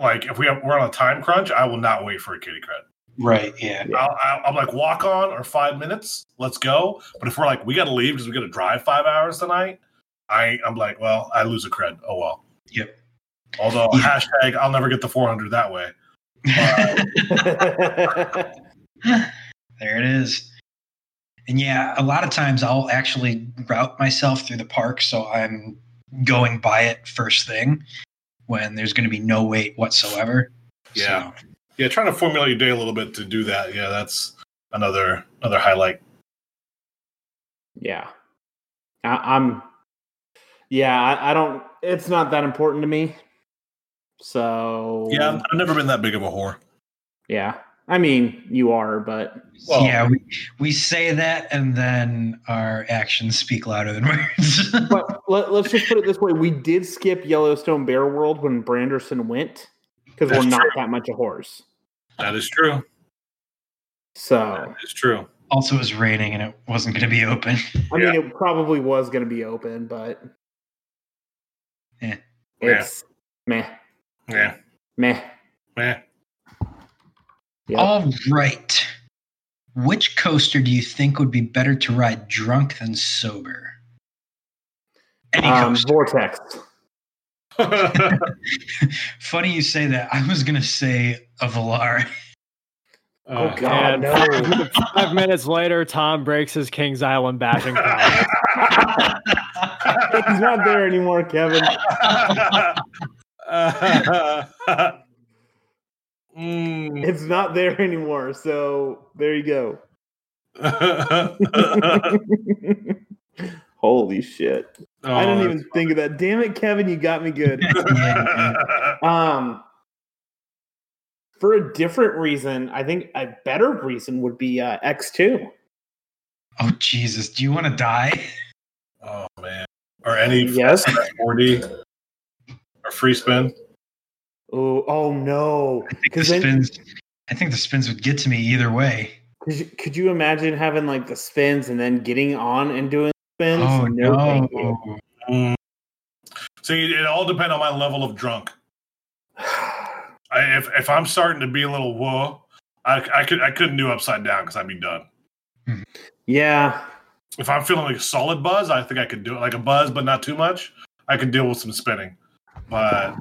like if we have, we're on a time crunch, I will not wait for a kiddie credit. Right. Yeah. I'll, I'll, I'm like walk on or five minutes, let's go. But if we're like we got to leave because we got to drive five hours tonight, I I'm like, well, I lose a cred. Oh well. Yep. Although Yeah. hashtag I'll never get the 400 that way. [laughs] there it is. And yeah, a lot of times I'll actually route myself through the park so I'm going by it first thing when there's going to be no wait whatsoever. Yeah. So, Yeah, trying to formulate your day a little bit to do that. Yeah, that's another another highlight. yeah, I, I'm. Yeah, I, I don't. It's not that important to me. So Yeah, I've- I've never been that big of a whore. yeah. I mean, you are, but Well- yeah, we, we say that and then our actions speak louder than [laughs] words. but let, let's just put it this way: we did skip Yellowstone Bear World when Branderson went because we're not true. that much a horse. That is true. So it's true. also, it was raining and it wasn't going to be open. I mean, it probably was going to be open, but Yeah. it's meh, Yeah. meh. Man. Yep. All right. Which coaster do you think would be better to ride drunk than sober? Any Um, coaster. vortex. [laughs] Funny you say that. I was going to say a Velar. Oh God, no! Five minutes later, Tom breaks his Kings Island bashing promise. [laughs] He's not there anymore, Kevin. [laughs] Mm. It's not there anymore. So there you go. Holy shit! I didn't Oh, even think of that. Damn it, Kevin! You got me good. [laughs] Um, for a different reason, I think a better reason would be uh, X two. oh, Jesus. Do you want to die? oh man. Or any Yes. 4D or free spin. Oh, oh no! I think the Because then, spins. I think the spins would get to me either way. could you, could you imagine having like the spins and then getting on and doing spins? Oh thank you. no! Mm. See, it all depends on my level of drunk. [sighs] I, if if I'm starting to be a little whoa, I, I could I couldn't do upside down because I'd be done. Yeah, If I'm feeling like a solid buzz, I think I could do it. Like a buzz, but not too much. I could deal with some spinning, but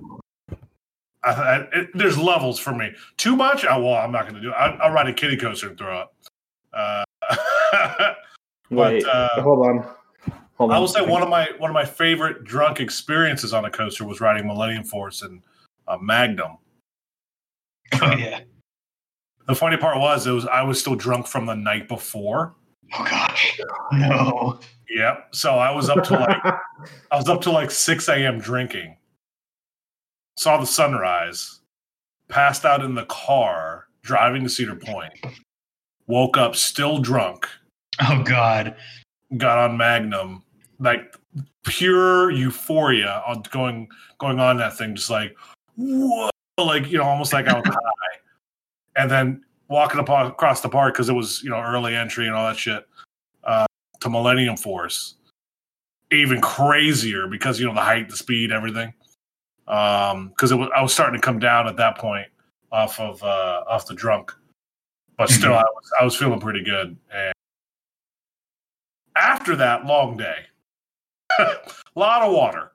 I, I, it, there's levels for me. Too much, I well, I'm not going to do it. I, I'll ride a kiddie coaster and throw up. Uh, [laughs] but wait, uh, hold on, hold. I will say one of my one of my favorite drunk experiences on a coaster was riding Millennium Force and uh, Magnum. [laughs] Oh yeah! The funny part was it was I was still drunk from the night before. Oh gosh! No! Yep. So I was up to like [laughs] I was up to like six a.m. drinking. Saw the sunrise. Passed out in the car driving to Cedar Point. Woke up still drunk. Oh god! Got on Magnum. Like pure euphoria on going going on that thing. Just like whoa, like you know, almost like I was [laughs] high. and then walking up across the park because it was you know early entry and all that shit uh, to Millennium Force. Even crazier because you know the height, the speed, everything. Um, because it was I was starting to come down at that point off of uh, off the drunk, but still I was I was feeling pretty good. And after that long day, a [laughs] lot of water,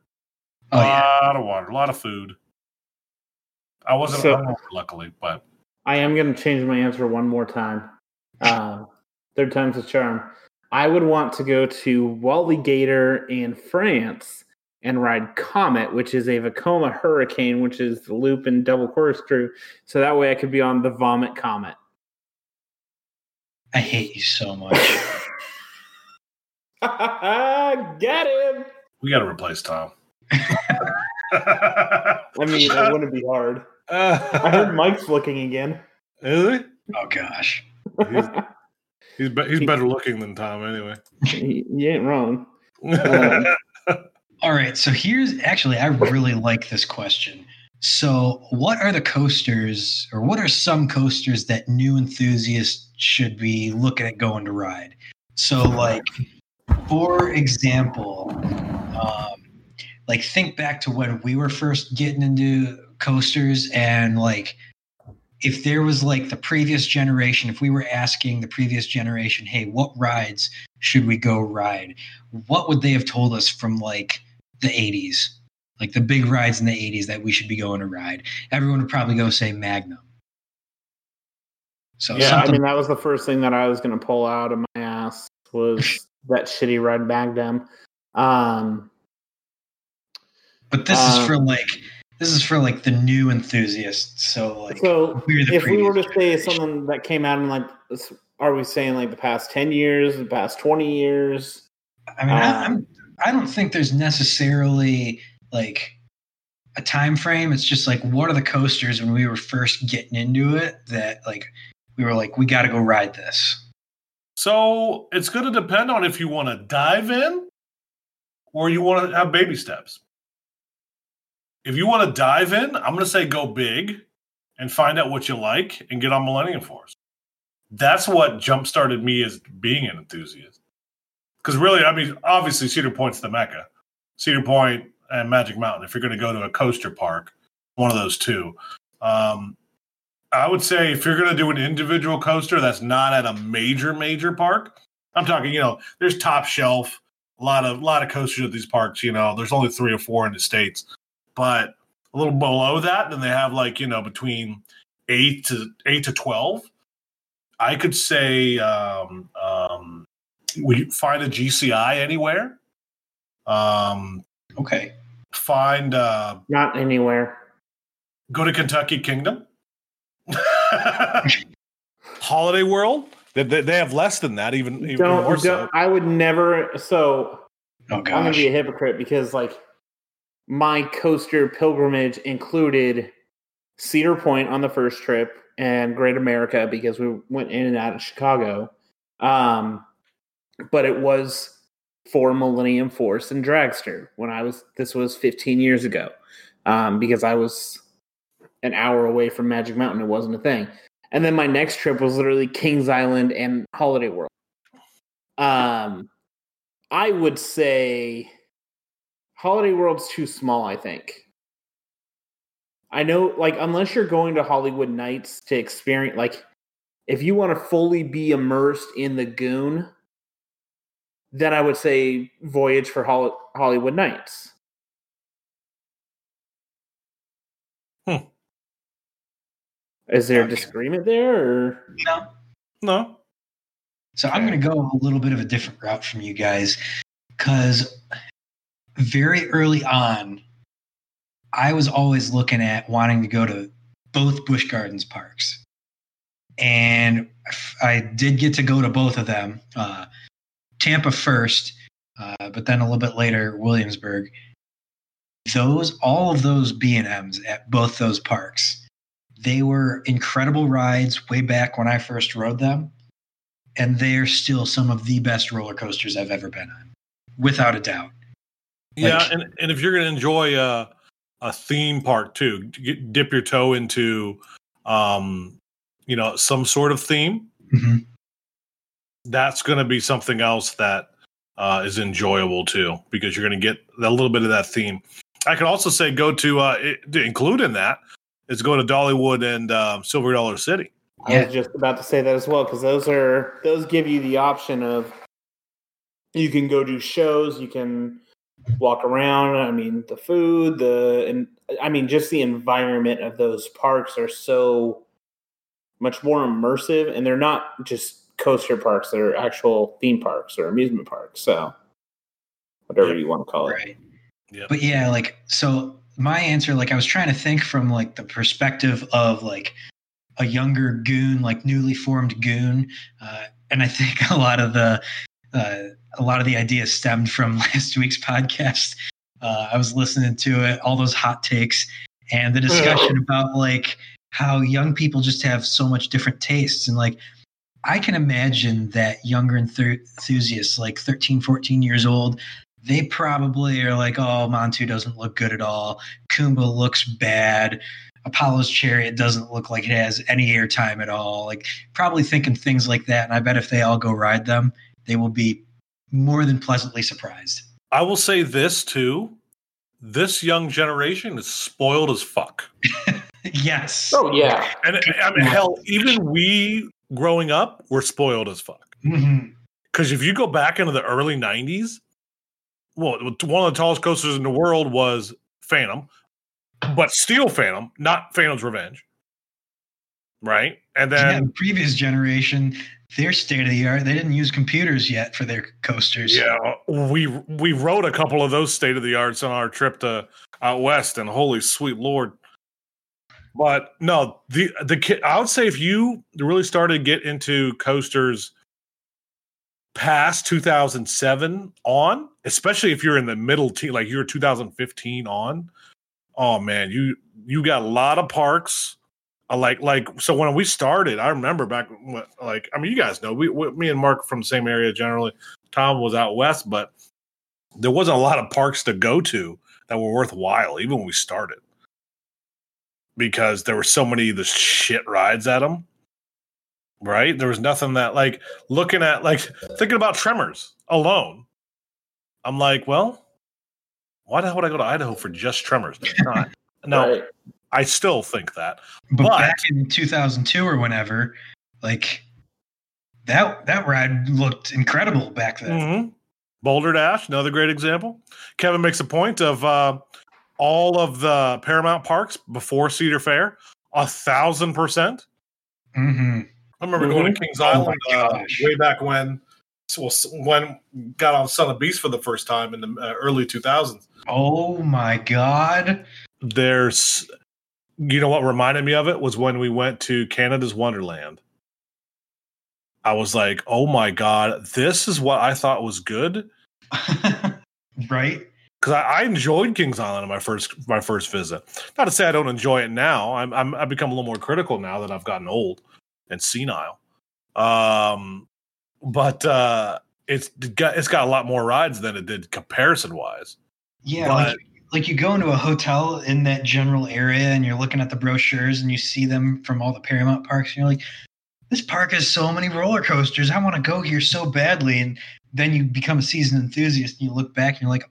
a Oh yeah. lot of water, a lot of food. I wasn't So- hungover, luckily, but I am going to change my answer one more time. Um, third time's a charm. I would want to go to Walygator in France and ride Comet, which is a Vekoma Hurricane, which is the loop and double corkscrew. So that way I could be on the Vomit Comet. I hate you so much. [laughs] [laughs] Get him! we got to replace Tom. [laughs] I mean, it wouldn't be hard. I heard [laughs] Mike's looking again. Is oh gosh. He's, he's, be- he's better looking than Tom, anyway. you ain't wrong. Um, All right, so here's actually I really like this question. So, what are the coasters or what are some coasters that new enthusiasts should be looking at going to ride? So like for example, um, like think back to when we were first getting into coasters and like if there was like the previous generation if we were asking the previous generation hey what rides should we go ride? what would they have told us from like the 80s like the big rides in the 80s that we should be going to ride. Everyone would probably go say magnum. So yeah, I mean that was the first thing that I was going to pull out of my ass was [laughs] that shitty red Magnum. Um, but this uh, is for like this is for like the new enthusiasts so like so the if we were to say something that came out in like, are we saying like the past ten years, the past twenty years? I mean, I, Um, I'm, I don't think there's necessarily like a time frame. It's just like what are the coasters when we were first getting into it that like we were like we got to go ride this. So it's going to depend on if you want to dive in or you want to have baby steps. If you want to dive in, I'm going to say go big and find out what you like and get on Millennium Force. That's what jump started me as being an enthusiast. Because really, I mean, obviously, Cedar Point's the mecca. Cedar Point and Magic Mountain. If you're going to go to a coaster park, one of those two. Um, I would say if you're going to do an individual coaster that's not at a major major park, I'm talking, you know, there's top shelf, a lot of a lot of coasters at these parks. You know, there's only three or four in the states, but a little below that, then they have like you know between eight to eight to twelve. I could say um, um, we find a GCI anywhere. Um, Okay. find uh, Not anywhere. go to Kentucky Kingdom. [laughs] Holiday World. They, they, they have less than that, even, even Don't, more don't so. I would never. So Oh I'm gonna be a hypocrite because like my coaster pilgrimage included Cedar Point on the first trip and Great America because we went in and out of Chicago. Um, but it was for Millennium Force and Dragster when I was this was 15 years ago. Um, because I was an hour away from Magic Mountain, it wasn't a thing. And then my next trip was literally Kings Island and Holiday World. Um, I would say Holiday World's too small, I think. I know, like, unless you're going to Holiwood Nights to experience, like, if you want to fully be immersed in the goon, then I would say Voyage for Hol- Holiwood Nights. Is there a disagreement there? Or? No. No. So I'm going to go a little bit of a different route from you guys because very early on, I was always looking at wanting to go to both Busch Gardens parks. And I did get to go to both of them. Uh, Tampa first, uh, but then a little bit later, Williamsburg. Those, all of those B&Ms at both those parks, they were incredible rides way back when I first rode them and they're still some of the best roller coasters I've ever been on, without a doubt. Yeah, Like- and, and if you're going to enjoy a, a theme park too, get, dip your toe into um, you know, some sort of theme, Mhm. that's going to be something else that uh, is enjoyable too, because you're going to get a little bit of that theme. I could also say go to uh, it, include in that is go to Dollywood and um, Silver Dollar City. I was just about to say that as well because those are those give you the option of you can go do shows, you can walk around. I mean, the food, the and I mean, just the environment of those parks are so much more immersive, and they're not just coaster parks; they're actual theme parks or amusement parks. So, whatever Yeah. you want to call it. Right. Yeah. But yeah, like so my answer, like I was trying to think from like the perspective of like a younger goon, like newly formed goon. Uh, and I think a lot of the uh, a lot of the ideas stemmed from [laughs] last week's podcast. Uh, I was listening to it, all those hot takes, and the discussion about like how young people just have so much different tastes and like I can imagine that younger enthu- enthusiasts, like 13, 14 years old, they probably are like, oh, Montu doesn't look good at all. Kumba looks bad. Apollo's Chariot doesn't look like it has any airtime at all. Like, probably thinking things like that. And I bet if they all go ride them, they will be more than pleasantly surprised. I will say this too: this young generation is spoiled as fuck. [laughs] yes. Oh yeah, And I mean, hell, even we growing up were spoiled as fuck. Mhm. Because if you go back into the early '90s, well, one of the tallest coasters in the world was Phantom, but Steel Phantom, not Phantom's Revenge, right? And yeah, then the previous generation, they're state of the art. They didn't use computers yet for their coasters. yeah, we we rode a couple of those state of the arts on our trip to out west, and holy sweet lord. But no, the the kid. I would say if you really started to get into coasters past 2007 on, especially if you're in the middle team, like you're 2015 on, oh man, you you got a lot of parks. Uh, like like so when we started, I remember back like I mean you guys know we, we me and Mark from the same area generally. Tom was out west, but there wasn't a lot of parks to go to that were worthwhile even when we started because there were so many of the shit rides at them right there was nothing that like looking at like thinking about tremors alone i'm like well why the hell would i go to idaho for just tremors [laughs] Not- no Right. i still think that But, But- back in 2002 or whenever, like that that ride looked incredible back then. hmm Boulder Dash, another great example. Kevin makes a point of uh, all of the Paramount parks before Cedar Fair, a thousand percent. hmm I remember going to Kings Island Oh uh, way back when, so when got on Son of Beast for the first time in the uh, early 2000s. Oh my god! There's, you know what reminded me of it was when we went to Canada's Wonderland. I was like, oh my god, this is what I thought was good. [laughs] right? because I, I enjoyed Kings Island in my first my first visit. Not to say I don't enjoy it now. I'm, I'm I've become a little more critical now that I've gotten old and senile. Um, but uh, it's got it's got a lot more rides than it did comparison wise. Yeah, But- like like you go into a hotel in that general area and you're looking at the brochures and you see them from all the Paramount parks and you're like, this park has so many roller coasters. I want to go here so badly. And then you become a seasoned enthusiast and you look back and you're like,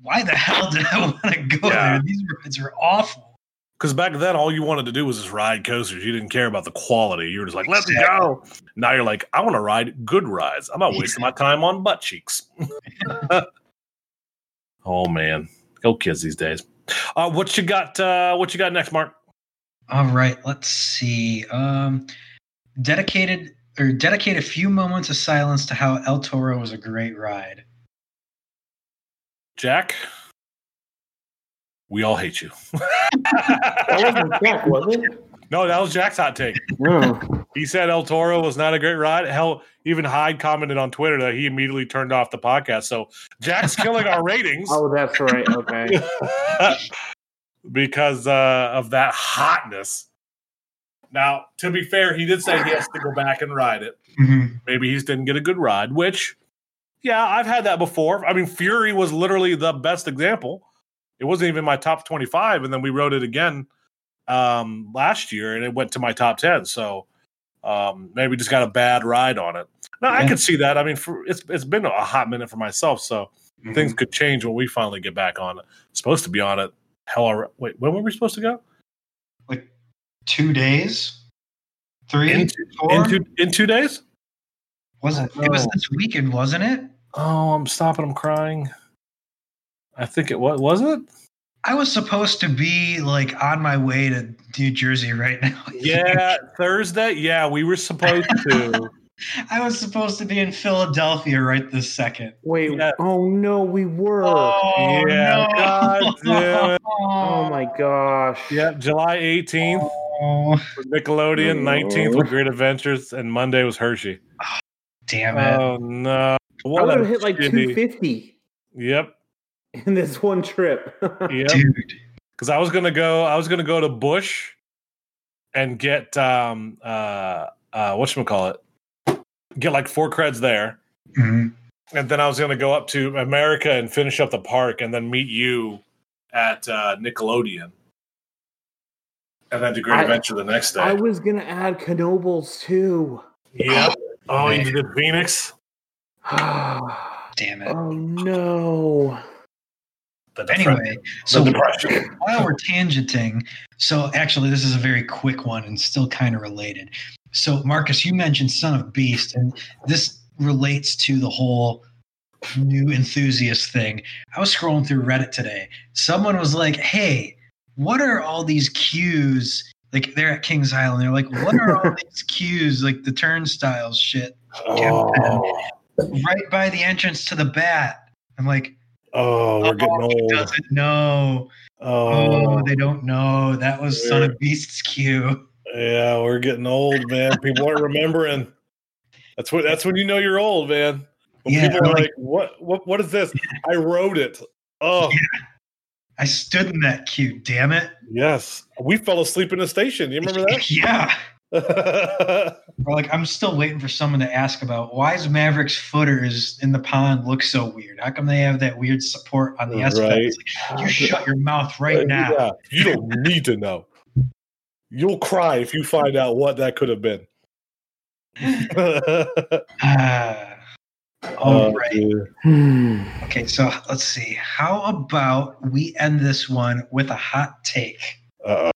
why the hell did I [laughs] want to go Yeah. there? These rides are awful. Because back then, all you wanted to do was just ride coasters. You didn't care about the quality. You were just like, "Let's Exactly. go." Now you're like, "I want to ride good rides. I'm not wasting my time on butt cheeks." [laughs] oh man, go kids these days. Uh, what you got? Uh, what you got next, Mark? All right, let's see. Um, dedicated or dedicate a few moments of silence to how El Toro was a great ride. Jack, we all hate you. That wasn't Jack, was it? no, that was Jack's hot take. No. He said El Toro was not a great ride. Hell, even Hyde commented on Twitter that he immediately turned off the podcast. So Jack's killing our ratings Oh, that's right. Okay. [laughs] because uh, of that hotness. Now, to be fair, he did say he has to go back and ride it. Mhm. Maybe he just didn't get a good ride, which, yeah, I've had that before. I mean, Fury was literally the best example. It wasn't even my top 25, and then we wrote it again um, last year, and it went to my top 10. So Um, maybe just got a bad ride on it. No, I Yeah. could see that. I mean, for, it's it's been a hot minute for myself, so Mm-hmm. things could change when we finally get back on it. Supposed to be on it. Hell, alre- wait, when were we supposed to go? like two days, three, In, in two in two days? was it? It was this weekend, wasn't it? Oh, I'm stopping. I'm crying. I think it was. Was it? I was supposed to be like on my way to New Jersey right now. [laughs] Yeah, Thursday. Yeah, we were supposed to. [laughs] I was supposed to be in Philadelphia right this second. Wait, Yeah. oh no, we were. Oh, Yeah, no. God [laughs] damn it. oh my gosh. Yep, July 18th Oh, for Nickelodeon, 19th with Great Adventures, and Monday was Hershey. damn it. Oh no! I What would a have hit like shitty- 250 Yep, [laughs] in this one trip. yeah, Because I was gonna go. I was gonna go to Busch and get um uh uh what call it? Get like four creds there, Mhm. and then I was gonna go up to America and finish up the park, and then meet you at uh, Nickelodeon, and then to Great I- Adventure the next day. I was gonna add Knoebels too. Yeah. Oh, you did Phoenix. oh [sighs] Damn it. Oh no. The. Anyway, the so depression. while we're tangenting, so actually, this is a very quick one and still kind of related. So, Marcus, you mentioned Son of Beast, and this relates to the whole new enthusiast thing. I was scrolling through Reddit today. Someone was like, hey, what are all these queues? Like, they're at Kings Island. They're like, what are all [laughs] these queues? Like the turnstiles shit Oh, right by the entrance to the bat. I'm like, oh, we're getting oh, he old. doesn't know. Oh, Oh, they don't know. That was Son of Beast's queue. yeah, we're getting old, man. People aren't remembering. That's what. That's when you know you're old, man. When Yeah, people are like- like, "What? What? What is this?" I wrote it. Oh, yeah. I stood in that queue, damn it. yes. We fell asleep in the station. Do you remember that? [laughs] Yeah. [laughs] that? Like I'm still waiting for someone to ask about why is Maverick's footers in the pond look so weird? How come they have that weird support on the S Right. It's like, you shut your mouth right [laughs] now. Yeah, you don't need to know. You'll cry if you find out what that could have been. Oh, [laughs] [sighs] all right. dude. Hmm. Okay, so let's see. How about we end this one with a hot take? Uh-oh.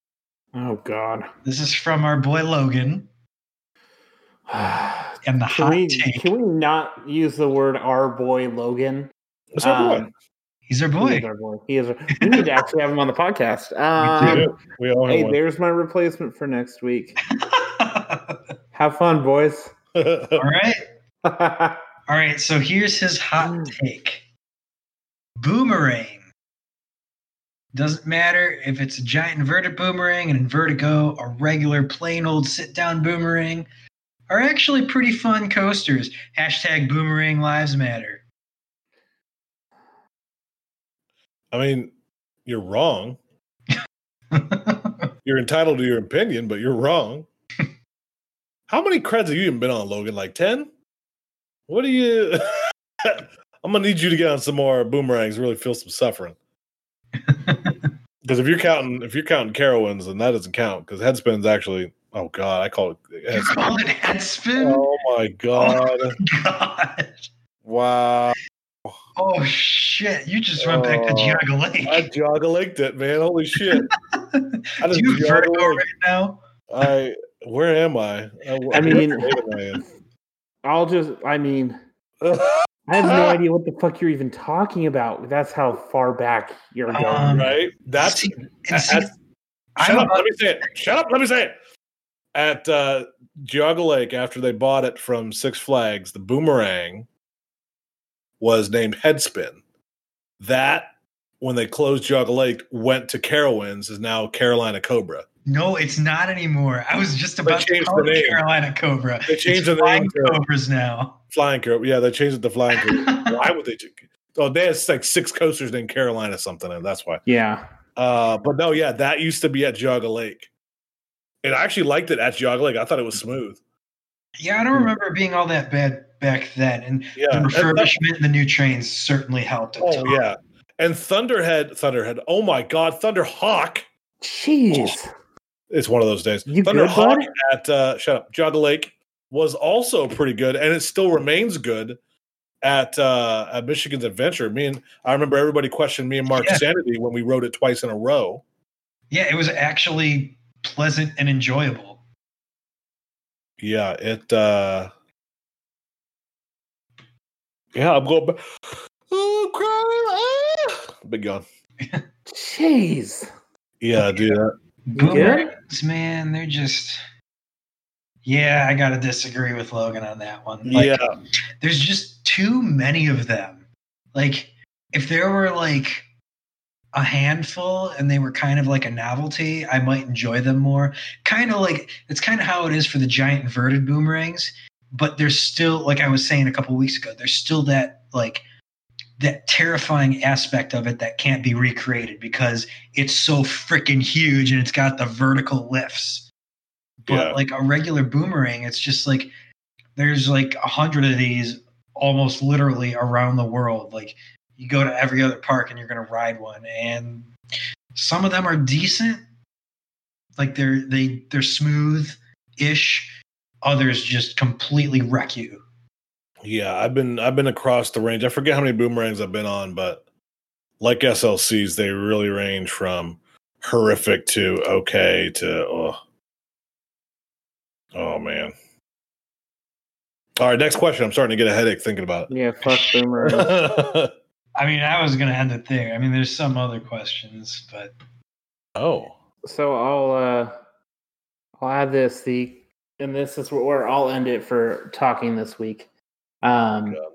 Oh God. This is from our boy Logan. [sighs] And the Can hot we, take. can we not use the word our boy Logan? What's our boy? Um, He's our He boy. is our boy. He is. Our, we need to actually have him on the podcast. [laughs] Um, Yeah, we all hey, one. there's my replacement for next week. [laughs] Have fun, boys. [laughs] All right. All right, so here's his hot take. Boomerang. Doesn't matter if it's a giant inverted boomerang, an invertigo, a regular plain old sit down boomerang, are actually pretty fun coasters. Hashtag boomerang lives matter. I mean, you're wrong. [laughs] You're entitled to your opinion, but you're wrong. How many creds have you even been on, Logan? Like 10? What do you. [laughs] I'm going to need you to get on some more boomerangs, really feel some suffering. Because if you're counting, if you're counting Carowinds, then that doesn't count. Because headspin's actually, oh god, I call it. you Headspin. [laughs] call it head spin? Oh my god! Oh, god. Wow, Oh shit! You just went back to Oh, Geauga Lake. I jogga linked it, man. Holy shit! [laughs] I Do just you have vertigo right now? I where am I? Uh, I, I mean- where am I'll just. I mean, [laughs] I have no [laughs] idea what the fuck you're even talking about. That's how far back you're going. Um, right? That's See- and see, at- I'm shut up. about- Let me say it. Shut up. Let me say it. At uh, Geauga Lake, after they bought it from Six Flags, the boomerang was named Headspin. That, when they closed Geauga Lake, went to Carowinds, is now Carolina Cobra. No, it's not anymore. I was just about to changed call the it. Carolina Cobra. They changed It's the name Flying to- Cobras now. Flying Cobra. Yeah, they changed it to Flying Cobra. [laughs] Why would they? do- Oh, they had like six coasters named Carolina something, and that's why. Yeah. Uh, but no, yeah, that used to be at Geauga Lake. And I actually liked it at Geauga Lake. I thought it was smooth. Yeah, I don't remember being all that bad back then. And Yeah. the refurbishment and the new trains certainly helped. Oh ton. yeah. And Thunderhead, Thunderhead. Oh my God, Thunderhawk. Jeez. It's one of those days. You Thunder good, Hawk bud? at uh, shut up, Geauga Lake was also pretty good, and it still remains good at uh, at Michigan's Adventure. Me and I remember everybody questioned me and Mark's Yeah. sanity when we rode it twice in a row. Yeah, it was actually pleasant and enjoyable. Yeah, it. uh Yeah, I'm going. Back. Oh, cry, ah! Big gun. Jeez. Yeah, dude. Boomerangs, man, they're just. Yeah, I gotta disagree with Logan on that one. Like, yeah, there's just too many of them. Like, if there were like a handful and they were kind of like a novelty, I might enjoy them more. Kind of like it's kind of how it is for the giant inverted boomerangs, but there's still, like I was saying a couple weeks ago, there's still that like that terrifying aspect of it that can't be recreated because it's so freaking huge and it's got the vertical lifts. But Yeah. like a regular boomerang, it's just like there's like a hundred of these almost literally around the world. Like you go to every other park and you're gonna ride one, and some of them are decent. Like they're they they're smooth ish. Others just completely wreck you. Yeah. I've been I've been across the range. I forget how many boomerangs I've been on, but like SLCs, they really range from horrific to okay to oh, oh man. All right, next question. I'm starting to get a headache thinking about it. Yeah, fuck boomerang. [laughs] I mean, I was gonna end it there. I mean, there's some other questions, but oh, so I'll uh I'll add this the and this is where I'll end it for talking this week. Um God.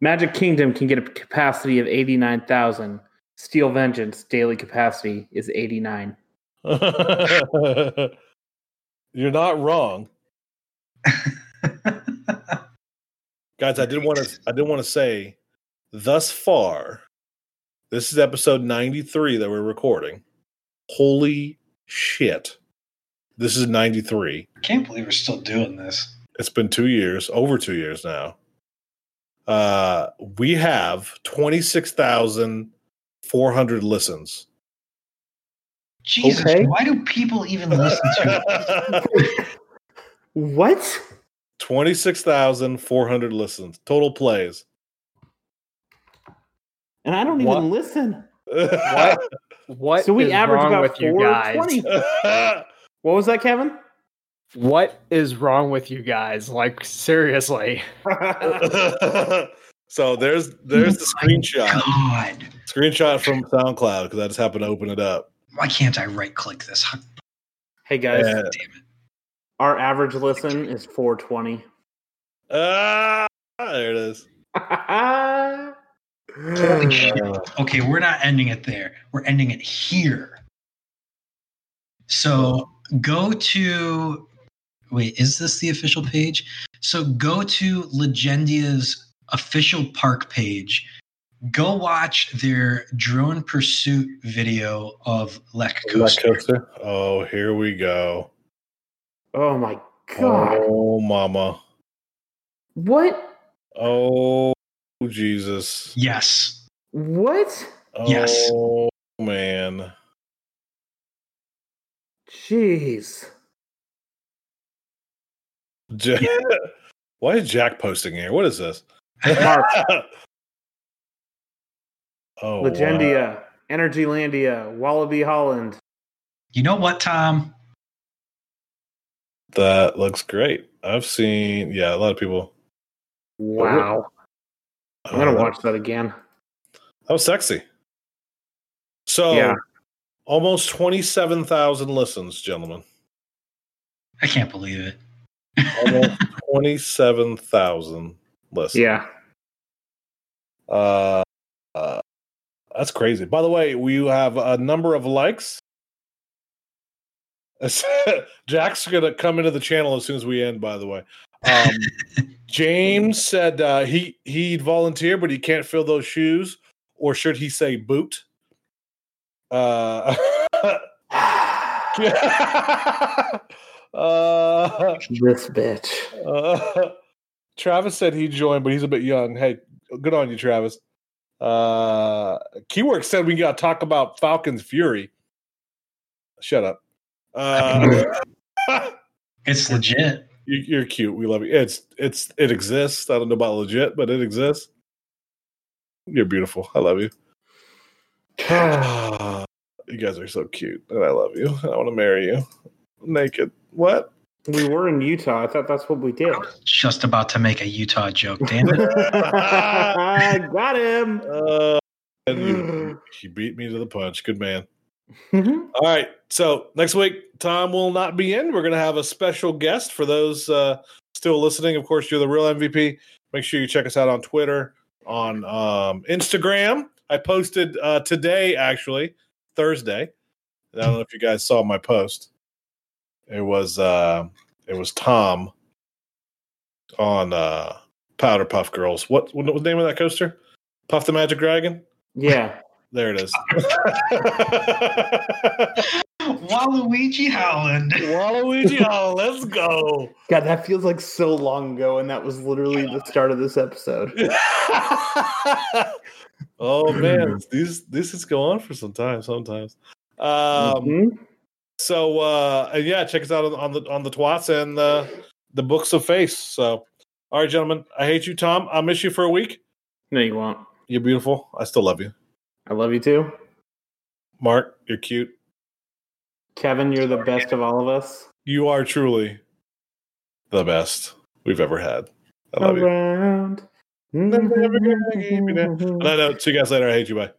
Magic Kingdom can get a capacity of 89,000. Steel Vengeance daily capacity is 89. [laughs] you're not wrong. [laughs] guys i did want to i did want to say thus far this is episode 93 that we're recording holy shit this is 93 I can't believe we're still doing this. It's been two years over two years now uh we have 26400 listens Jesus, Okay. why do people even listen to it? [laughs] What? 26400 listens total plays And I don't What? even listen. What? [laughs] What so we is average wrong about with you guys? 420. [laughs] What was that, Kevin? What is wrong with you guys? Like seriously. [laughs] so there's there's the screenshot God, screenshot from SoundCloud because I just happened to open it up. why can't I right click this? hey guys, Yeah. Damn it. our average listen is 420. Ah, there it is. [laughs] Holy shit. Okay, we're not ending it there. We're ending it here. So go to wait, is this the official page? So go to Legendia's official park page. Go watch their drone pursuit video of Lech Lech Coaster. coaster. Oh, here we go. oh my god. Oh, mama. What? Oh, Jesus. Yes. What? Oh, yes. Oh, man. Jeez. Ja- [laughs] Why is Jack posting here? What is this? Mark, [laughs] oh, wow. Legendia, Energylandia, Walibi Holland. You know what, Tom? That looks great. I've seen, yeah, a lot of people. Wow. I'm gonna uh, watch that again. That was sexy. So, Yeah. almost 27,000 listens, gentlemen. I can't believe it. Almost 27,000 listens. Yeah. Uh, uh, that's crazy. By the way, we have a number of likes. [laughs] Jack's gonna come into the channel as soon as we end. By the way, um, [laughs] James said uh, he he'd volunteer, but he can't fill those shoes, or should he say boot? Uh, [laughs] uh, [laughs] This bitch. uh, Travis said he joined, but he's a bit young. Hey, good on you, Travis. Uh, Keywork said we got to talk about Falcon's Fury. Shut up. Uh, [laughs] It's legit. you, you're cute. We love you. It's it's it exists. I don't know about legit, but it exists. You're beautiful. I love you. [sighs] you guys are so cute, and I love you. I want to marry you naked. What? We were in Utah. I thought that's what we did. I was just about to make a Utah joke. Damn it. I [laughs] got him. Uh, and [sighs] he beat me to the punch. Good man. All right. So next week, Tom will not be in. We're going to have a special guest for those uh, still listening. Of course, you're the real MVP. Make sure you check us out on Twitter, on um, Instagram. I posted uh, today, actually, Thursday. I don't know if you guys saw my post. It was uh, it was Tom on uh, Powder Puff Girls. What what was the name of that coaster? Puff the Magic Dragon. yeah. [laughs] There it is. [laughs] Waluigi Holland. Waluigi, oh, let's go. God, that feels like so long ago, and that was literally the start of this episode. [laughs] oh man, these this is go on for some time sometimes. Um, Mhm. So uh, and yeah, check us out on, on the on the twats and the the books of face. So, all right, gentlemen, I hate you, Tom. I'll miss you for a week. No, you won't. You're beautiful. I still love you, I love you too. Mark. You're cute. Kevin, you're the best of all of us. You are truly the best we've ever had. I love you. Around. On that note, see you guys later. I hate you. Bye.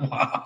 wow. [laughs] [laughs]